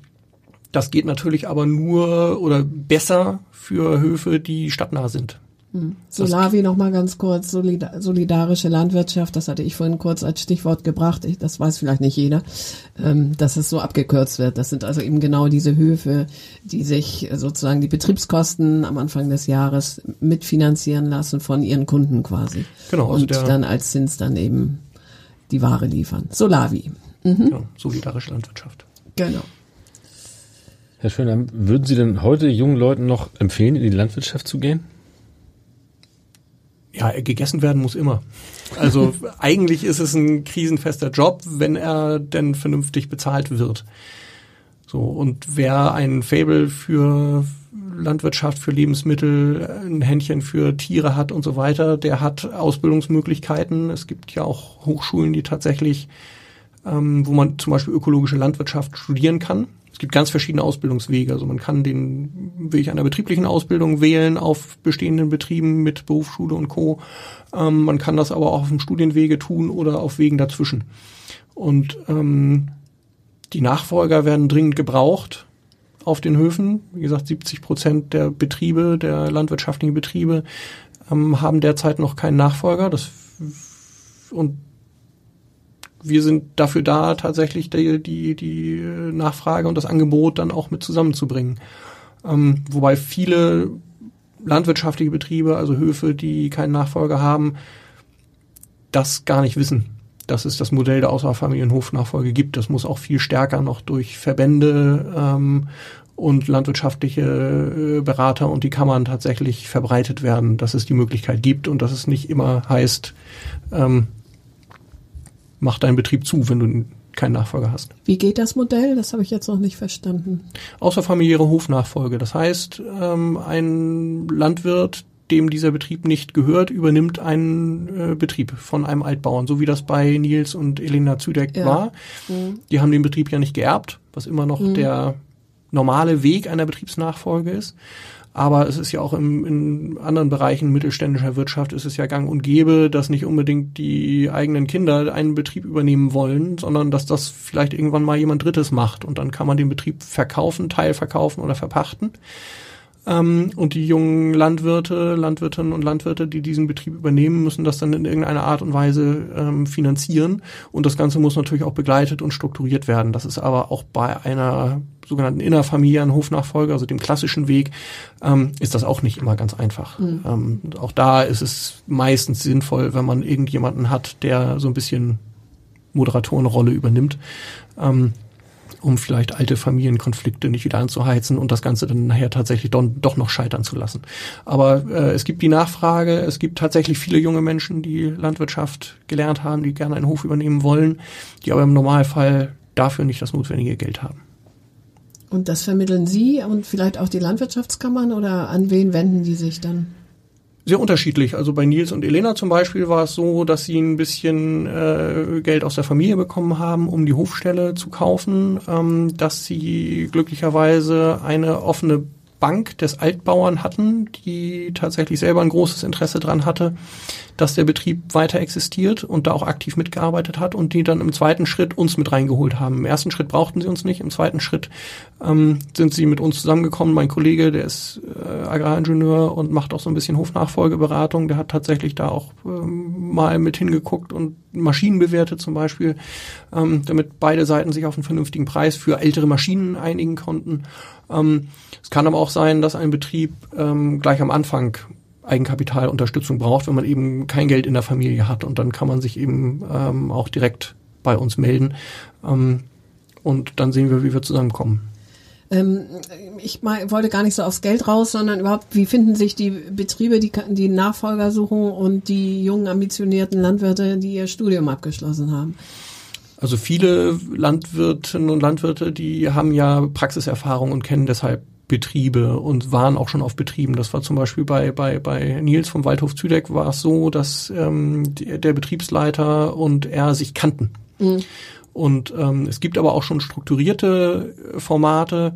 das geht natürlich aber nur oder besser für Höfe, die stadtnah sind. Hm. Solavi noch mal ganz kurz, solidarische Landwirtschaft, das hatte ich vorhin kurz als Stichwort gebracht, ich, das weiß vielleicht nicht jeder, ähm, dass es so abgekürzt wird. Das sind also eben genau diese Höfe, die sich sozusagen die Betriebskosten am Anfang des Jahres mitfinanzieren lassen von ihren Kunden quasi. Genau. Also und dann als Zins dann eben die Ware liefern. Solavi. Mhm. Genau, solidarische Landwirtschaft. Genau. Herr Schöner, würden Sie denn heute jungen Leuten noch empfehlen, in die Landwirtschaft zu gehen? Ja, gegessen werden muss immer. Also <laughs> eigentlich ist es ein krisenfester Job, wenn er denn vernünftig bezahlt wird. So, und wer ein Fable für Landwirtschaft, für Lebensmittel, ein Händchen für Tiere hat und so weiter, der hat Ausbildungsmöglichkeiten. Es gibt ja auch Hochschulen, die tatsächlich, ähm, wo man zum Beispiel ökologische Landwirtschaft studieren kann. Es gibt ganz verschiedene Ausbildungswege. Also man kann den Weg einer betrieblichen Ausbildung wählen auf bestehenden Betrieben mit Berufsschule und Co. Ähm, man kann das aber auch auf dem Studienwege tun oder auf Wegen dazwischen. Und ähm, die Nachfolger werden dringend gebraucht auf den Höfen. Wie gesagt, 70 Prozent der Betriebe, der landwirtschaftlichen Betriebe ähm, haben derzeit noch keinen Nachfolger. Das und wir sind dafür da, tatsächlich die, die, die Nachfrage und das Angebot dann auch mit zusammenzubringen. Ähm, wobei viele landwirtschaftliche Betriebe, also Höfe, die keinen Nachfolger haben, das gar nicht wissen, dass es das Modell der Außerfamilienhofnachfolge gibt. Das muss auch viel stärker noch durch Verbände ähm, und landwirtschaftliche äh, Berater und die Kammern tatsächlich verbreitet werden, dass es die Möglichkeit gibt und dass es nicht immer heißt, ähm, mach deinen Betrieb zu, wenn du keinen Nachfolger hast. Wie geht das Modell? Das habe ich jetzt noch nicht verstanden. Außerfamiliäre Hofnachfolge. Das heißt, ähm, ein Landwirt, dem dieser Betrieb nicht gehört, übernimmt einen äh, Betrieb von einem Altbauern, so wie das bei Nils und Elena Züdeck ja. war. Mhm. Die haben den Betrieb ja nicht geerbt, was immer noch mhm. der normale Weg einer Betriebsnachfolge ist. Aber es ist ja auch im, in anderen Bereichen mittelständischer Wirtschaft ist es ja gang und gäbe, dass nicht unbedingt die eigenen Kinder einen Betrieb übernehmen wollen, sondern dass das vielleicht irgendwann mal jemand Drittes macht. Und dann kann man den Betrieb verkaufen, teilverkaufen oder verpachten. Ähm, und die jungen Landwirte, Landwirtinnen und Landwirte, die diesen Betrieb übernehmen, müssen das dann in irgendeiner Art und Weise ähm, finanzieren. Und das Ganze muss natürlich auch begleitet und strukturiert werden. Das ist aber auch bei einer sogenannten innerfamiliären Hofnachfolge, also dem klassischen Weg, ähm, ist das auch nicht immer ganz einfach. Mhm. Ähm, auch da ist es meistens sinnvoll, wenn man irgendjemanden hat, der so ein bisschen Moderatorenrolle übernimmt. Ähm, um vielleicht alte Familienkonflikte nicht wieder anzuheizen und das Ganze dann nachher tatsächlich don, doch noch scheitern zu lassen. Aber äh, es gibt die Nachfrage, es gibt tatsächlich viele junge Menschen, die Landwirtschaft gelernt haben, die gerne einen Hof übernehmen wollen, die aber im Normalfall dafür nicht das notwendige Geld haben. Und das vermitteln Sie und vielleicht auch die Landwirtschaftskammern oder an wen wenden die sich dann? sehr unterschiedlich. Also bei Nils und Elena zum Beispiel war es so, dass sie ein bisschen äh, Geld aus der Familie bekommen haben, um die Hofstelle zu kaufen, ähm, dass sie glücklicherweise eine offene Bank des Altbauern hatten, die tatsächlich selber ein großes Interesse dran hatte, dass der Betrieb weiter existiert und da auch aktiv mitgearbeitet hat und die dann im zweiten Schritt uns mit reingeholt haben. Im ersten Schritt brauchten sie uns nicht, im zweiten Schritt ähm, sind sie mit uns zusammengekommen. Mein Kollege, der ist äh, Agraringenieur und macht auch so ein bisschen Hofnachfolgeberatung, der hat tatsächlich da auch ähm, mal mit hingeguckt und Maschinen bewertet zum Beispiel, ähm, damit beide Seiten sich auf einen vernünftigen Preis für ältere Maschinen einigen konnten. Ähm, es kann aber auch sein, dass ein Betrieb ähm, gleich am Anfang Eigenkapitalunterstützung braucht, wenn man eben kein Geld in der Familie hat. Und dann kann man sich eben ähm, auch direkt bei uns melden. Ähm, und dann sehen wir, wie wir zusammenkommen. Ähm, ich mal, wollte gar nicht so aufs Geld raus, sondern überhaupt, wie finden sich die Betriebe, die, die Nachfolger suchen und die jungen, ambitionierten Landwirte, die ihr Studium abgeschlossen haben? Also viele Landwirtinnen und Landwirte, die haben ja Praxiserfahrung und kennen deshalb Betriebe und waren auch schon auf Betrieben. Das war zum Beispiel bei, bei, bei Nils vom Waldhof Züdeck war es so, dass ähm, die, der Betriebsleiter und er sich kannten. Mhm. Und ähm, es gibt aber auch schon strukturierte Formate,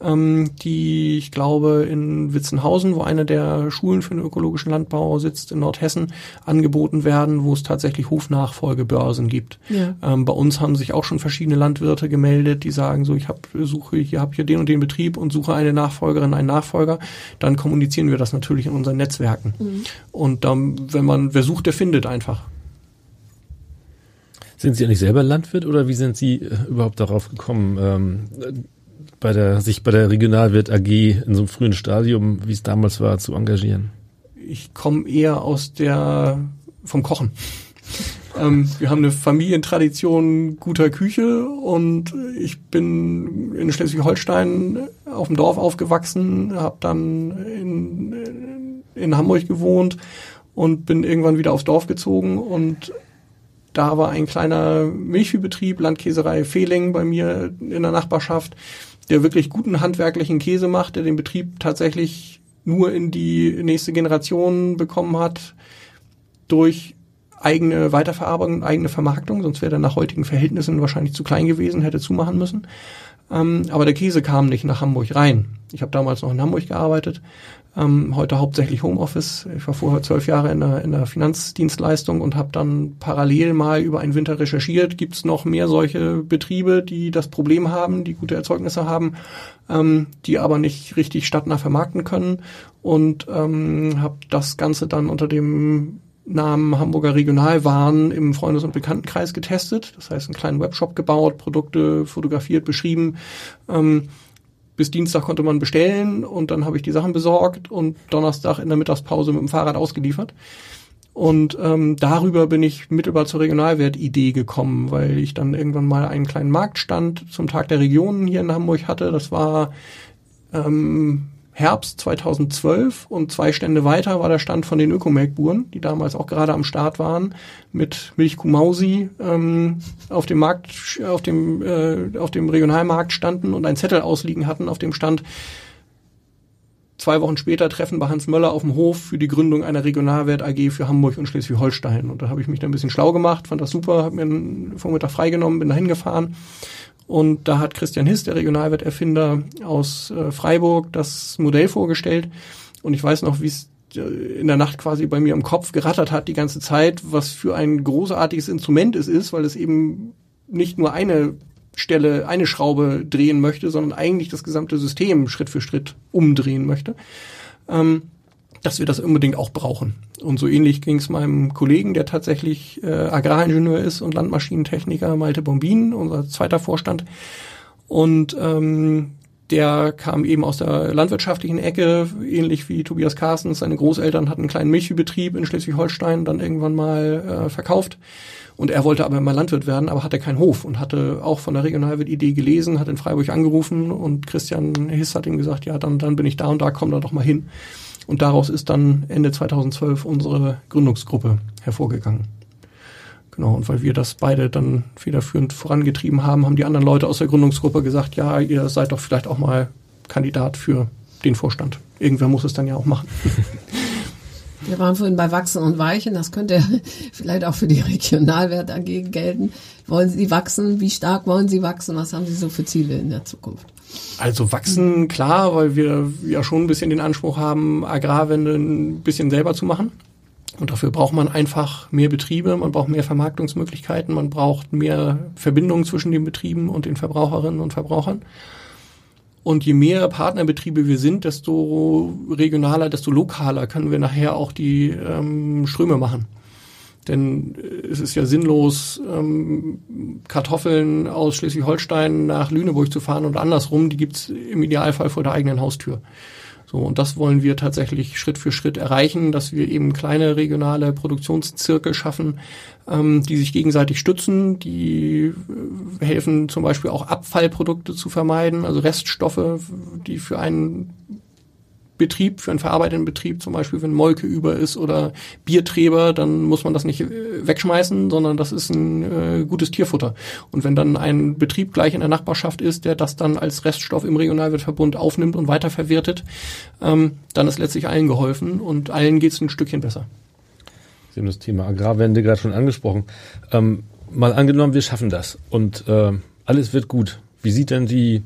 ähm, die ich glaube in Witzenhausen, wo eine der Schulen für den ökologischen Landbau sitzt in Nordhessen, angeboten werden, wo es tatsächlich Hofnachfolgebörsen gibt. Ja. Ähm, bei uns haben sich auch schon verschiedene Landwirte gemeldet, die sagen so, ich hab, suche hier habe hier den und den Betrieb und suche eine Nachfolgerin, einen Nachfolger. Dann kommunizieren wir das natürlich in unseren Netzwerken. Mhm. Und dann, wenn man, wer sucht, der findet einfach. Sind Sie eigentlich selber Landwirt oder wie sind Sie äh, überhaupt darauf gekommen? Ähm, bei der, sich bei der Regionalwirt AG in so einem frühen Stadium, wie es damals war, zu engagieren? Ich komme eher aus der, vom Kochen. <laughs> ähm, wir haben eine Familientradition guter Küche und ich bin in Schleswig-Holstein auf dem Dorf aufgewachsen, habe dann in, in Hamburg gewohnt und bin irgendwann wieder aufs Dorf gezogen und da war ein kleiner Milchviehbetrieb, Landkäserei Fehling bei mir in der Nachbarschaft der wirklich guten handwerklichen Käse macht, der den Betrieb tatsächlich nur in die nächste Generation bekommen hat durch eigene Weiterverarbeitung, eigene Vermarktung, sonst wäre er nach heutigen Verhältnissen wahrscheinlich zu klein gewesen, hätte zumachen müssen. Ähm, aber der Käse kam nicht nach Hamburg rein. Ich habe damals noch in Hamburg gearbeitet ähm, heute hauptsächlich Homeoffice. Ich war vorher zwölf Jahre in der, in der Finanzdienstleistung und habe dann parallel mal über einen Winter recherchiert. Gibt es noch mehr solche Betriebe, die das Problem haben, die gute Erzeugnisse haben, ähm, die aber nicht richtig stadtnah vermarkten können und ähm, habe das Ganze dann unter dem Namen Hamburger Regionalwaren im Freundes- und Bekanntenkreis getestet. Das heißt, einen kleinen Webshop gebaut, Produkte fotografiert, beschrieben. Ähm, bis Dienstag konnte man bestellen und dann habe ich die Sachen besorgt und Donnerstag in der Mittagspause mit dem Fahrrad ausgeliefert. Und ähm, darüber bin ich mittelbar zur Regionalwertidee gekommen, weil ich dann irgendwann mal einen kleinen Marktstand zum Tag der Regionen hier in Hamburg hatte. Das war ähm, Herbst 2012 und zwei Stände weiter war der Stand von den Ökomelkburen, die damals auch gerade am Start waren, mit Milchkuh Mausi ähm, auf dem Markt, auf dem, äh, auf dem Regionalmarkt standen und einen Zettel ausliegen hatten auf dem Stand. Zwei Wochen später treffen bei Hans Möller auf dem Hof für die Gründung einer Regionalwert AG für Hamburg und Schleswig-Holstein. Und da habe ich mich dann ein bisschen schlau gemacht, fand das super, habe mir einen Vormittag freigenommen, bin da hingefahren und da hat Christian Hiss, der Regionalwerterfinder aus äh, Freiburg, das Modell vorgestellt. Und ich weiß noch, wie es äh, in der Nacht quasi bei mir im Kopf gerattert hat die ganze Zeit, was für ein großartiges Instrument es ist, weil es eben nicht nur eine Stelle, eine Schraube drehen möchte, sondern eigentlich das gesamte System Schritt für Schritt umdrehen möchte. Ähm, dass wir das unbedingt auch brauchen. Und so ähnlich ging es meinem Kollegen, der tatsächlich äh, Agraringenieur ist und Landmaschinentechniker, Malte Bombin, unser zweiter Vorstand. Und ähm, der kam eben aus der landwirtschaftlichen Ecke, ähnlich wie Tobias Carstens. Seine Großeltern hatten einen kleinen Milchviehbetrieb in Schleswig-Holstein, dann irgendwann mal äh, verkauft. Und er wollte aber immer Landwirt werden, aber hatte keinen Hof und hatte auch von der Regionalwirt-Idee gelesen, hat in Freiburg angerufen und Christian Hiss hat ihm gesagt, ja, dann, dann bin ich da und da, komm da doch mal hin. Und daraus ist dann Ende 2012 unsere Gründungsgruppe hervorgegangen. Genau, und weil wir das beide dann federführend vorangetrieben haben, haben die anderen Leute aus der Gründungsgruppe gesagt, ja, ihr seid doch vielleicht auch mal Kandidat für den Vorstand. Irgendwer muss es dann ja auch machen. <laughs> Wir waren vorhin bei Wachsen und Weichen, das könnte <laughs> vielleicht auch für die Regionalwert AG gelten. Wollen Sie wachsen? Wie stark wollen Sie wachsen? Was haben Sie so für Ziele in der Zukunft? Also wachsen, klar, weil wir ja schon ein bisschen den Anspruch haben, Agrarwende ein bisschen selber zu machen. Und dafür braucht man einfach mehr Betriebe, man braucht mehr Vermarktungsmöglichkeiten, man braucht mehr Verbindungen zwischen den Betrieben und den Verbraucherinnen und Verbrauchern. Und je mehr Partnerbetriebe wir sind, desto regionaler, desto lokaler können wir nachher auch die ähm, Ströme machen. Denn äh, es ist ja sinnlos, ähm, Kartoffeln aus Schleswig-Holstein nach Lüneburg zu fahren und andersrum, die gibt's im Idealfall vor der eigenen Haustür. So, und das wollen wir tatsächlich Schritt für Schritt erreichen, dass wir eben kleine regionale Produktionszirkel schaffen, ähm, die sich gegenseitig stützen, die äh, helfen zum Beispiel auch Abfallprodukte zu vermeiden, also Reststoffe, die für einen Betrieb, für einen verarbeitenden Betrieb, zum Beispiel wenn Molke über ist oder Bierträber, dann muss man das nicht äh, wegschmeißen, sondern das ist ein äh, gutes Tierfutter. Und wenn dann ein Betrieb gleich in der Nachbarschaft ist, der das dann als Reststoff im Regionalwirtverbund aufnimmt und weiterverwertet, ähm, dann ist letztlich allen geholfen und allen geht es ein Stückchen besser. Sie haben das Thema Agrarwende gerade schon angesprochen. Ähm, mal angenommen, wir schaffen das und äh, alles wird gut. Wie sieht denn die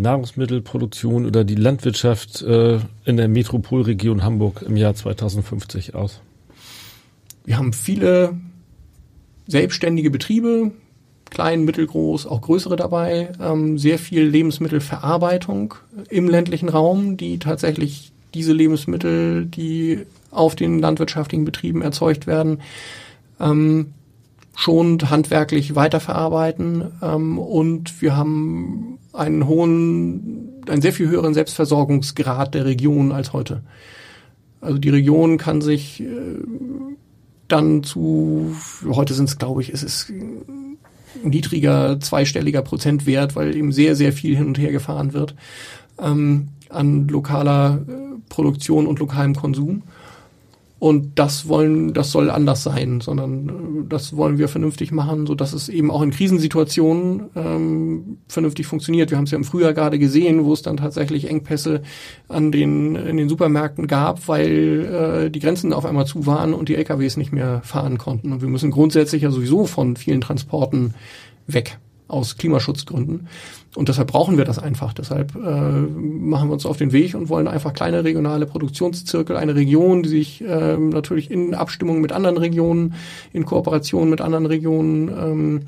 Nahrungsmittelproduktion oder die Landwirtschaft äh, in der Metropolregion Hamburg im Jahr 2050 aus? Wir haben viele selbstständige Betriebe, klein, mittelgroß, auch größere dabei, ähm, sehr viel Lebensmittelverarbeitung im ländlichen Raum, die tatsächlich diese Lebensmittel, die auf den landwirtschaftlichen Betrieben erzeugt werden, ähm, schonend handwerklich weiterverarbeiten ähm, und wir haben einen hohen, einen sehr viel höheren Selbstversorgungsgrad der Region als heute. Also die Region kann sich äh, dann zu, heute sind es glaube ich, es ist niedriger zweistelliger Prozentwert, weil eben sehr, sehr viel hin und her gefahren wird ähm, an lokaler äh, Produktion und lokalem Konsum. Und das wollen, das soll anders sein, sondern äh, das wollen wir vernünftig machen, so dass es eben auch in Krisensituationen ähm, vernünftig funktioniert. Wir haben es ja im Frühjahr gerade gesehen, wo es dann tatsächlich Engpässe an den in den Supermärkten gab, weil äh, die Grenzen auf einmal zu waren und die LKWs nicht mehr fahren konnten. Und wir müssen grundsätzlich ja sowieso von vielen Transporten weg aus Klimaschutzgründen. Und deshalb brauchen wir das einfach. Deshalb äh, machen wir uns auf den Weg und wollen einfach kleine regionale Produktionszirkel, eine Region, die sich äh, natürlich in Abstimmung mit anderen Regionen, in Kooperation mit anderen Regionen ähm,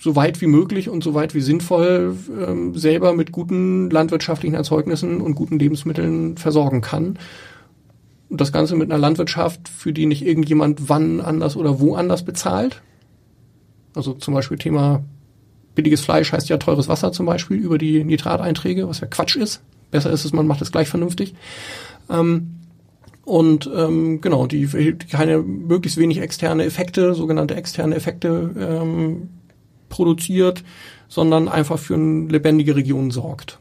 so weit wie möglich und so weit wie sinnvoll ähm, selber mit guten landwirtschaftlichen Erzeugnissen und guten Lebensmitteln versorgen kann. Und das Ganze mit einer Landwirtschaft, für die nicht irgendjemand wann anders oder wo anders bezahlt. Also zum Beispiel Thema billiges Fleisch heißt ja teures Wasser zum Beispiel über die Nitrateinträge, was ja Quatsch ist. Besser ist es, man macht es gleich vernünftig. Ähm, und ähm, genau, die, keine möglichst wenig externe Effekte, sogenannte externe Effekte ähm, produziert, sondern einfach für eine lebendige Region sorgt.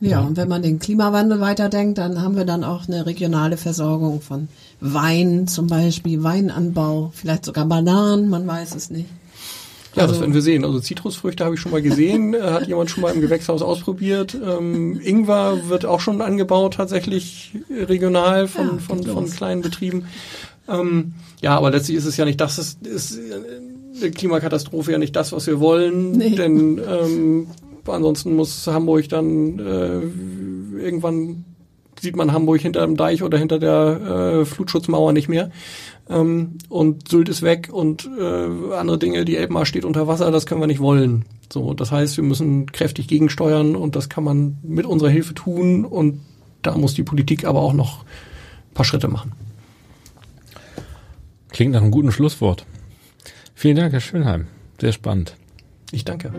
Ja, und wenn man den Klimawandel weiterdenkt, dann haben wir dann auch eine regionale Versorgung von Wein zum Beispiel, Weinanbau, vielleicht sogar Bananen, man weiß es nicht. Ja, also, das werden wir sehen. Also Zitrusfrüchte habe ich schon mal gesehen, <laughs> äh, hat jemand schon mal im Gewächshaus ausprobiert. Ähm, Ingwer wird auch schon angebaut, tatsächlich regional von, ja, von, von kleinen Betrieben. Ähm, ja, aber letztlich ist es ja nicht das, ist, ist eine Klimakatastrophe ja nicht das, was wir wollen. Nee. Denn ähm, ansonsten muss Hamburg dann äh, irgendwann sieht man Hamburg hinter dem Deich oder hinter der äh, Flutschutzmauer nicht mehr. Ähm, und Sylt ist weg und äh, andere Dinge, die Elbmar steht unter Wasser, das können wir nicht wollen. So, das heißt, wir müssen kräftig gegensteuern und das kann man mit unserer Hilfe tun und da muss die Politik aber auch noch ein paar Schritte machen. Klingt nach einem guten Schlusswort. Vielen Dank, Herr Schönheim. Sehr spannend. Ich danke.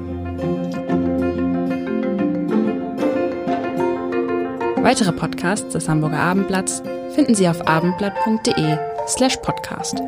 Weitere Podcasts des Hamburger Abendblatts finden Sie auf abendblatt.de slash podcast.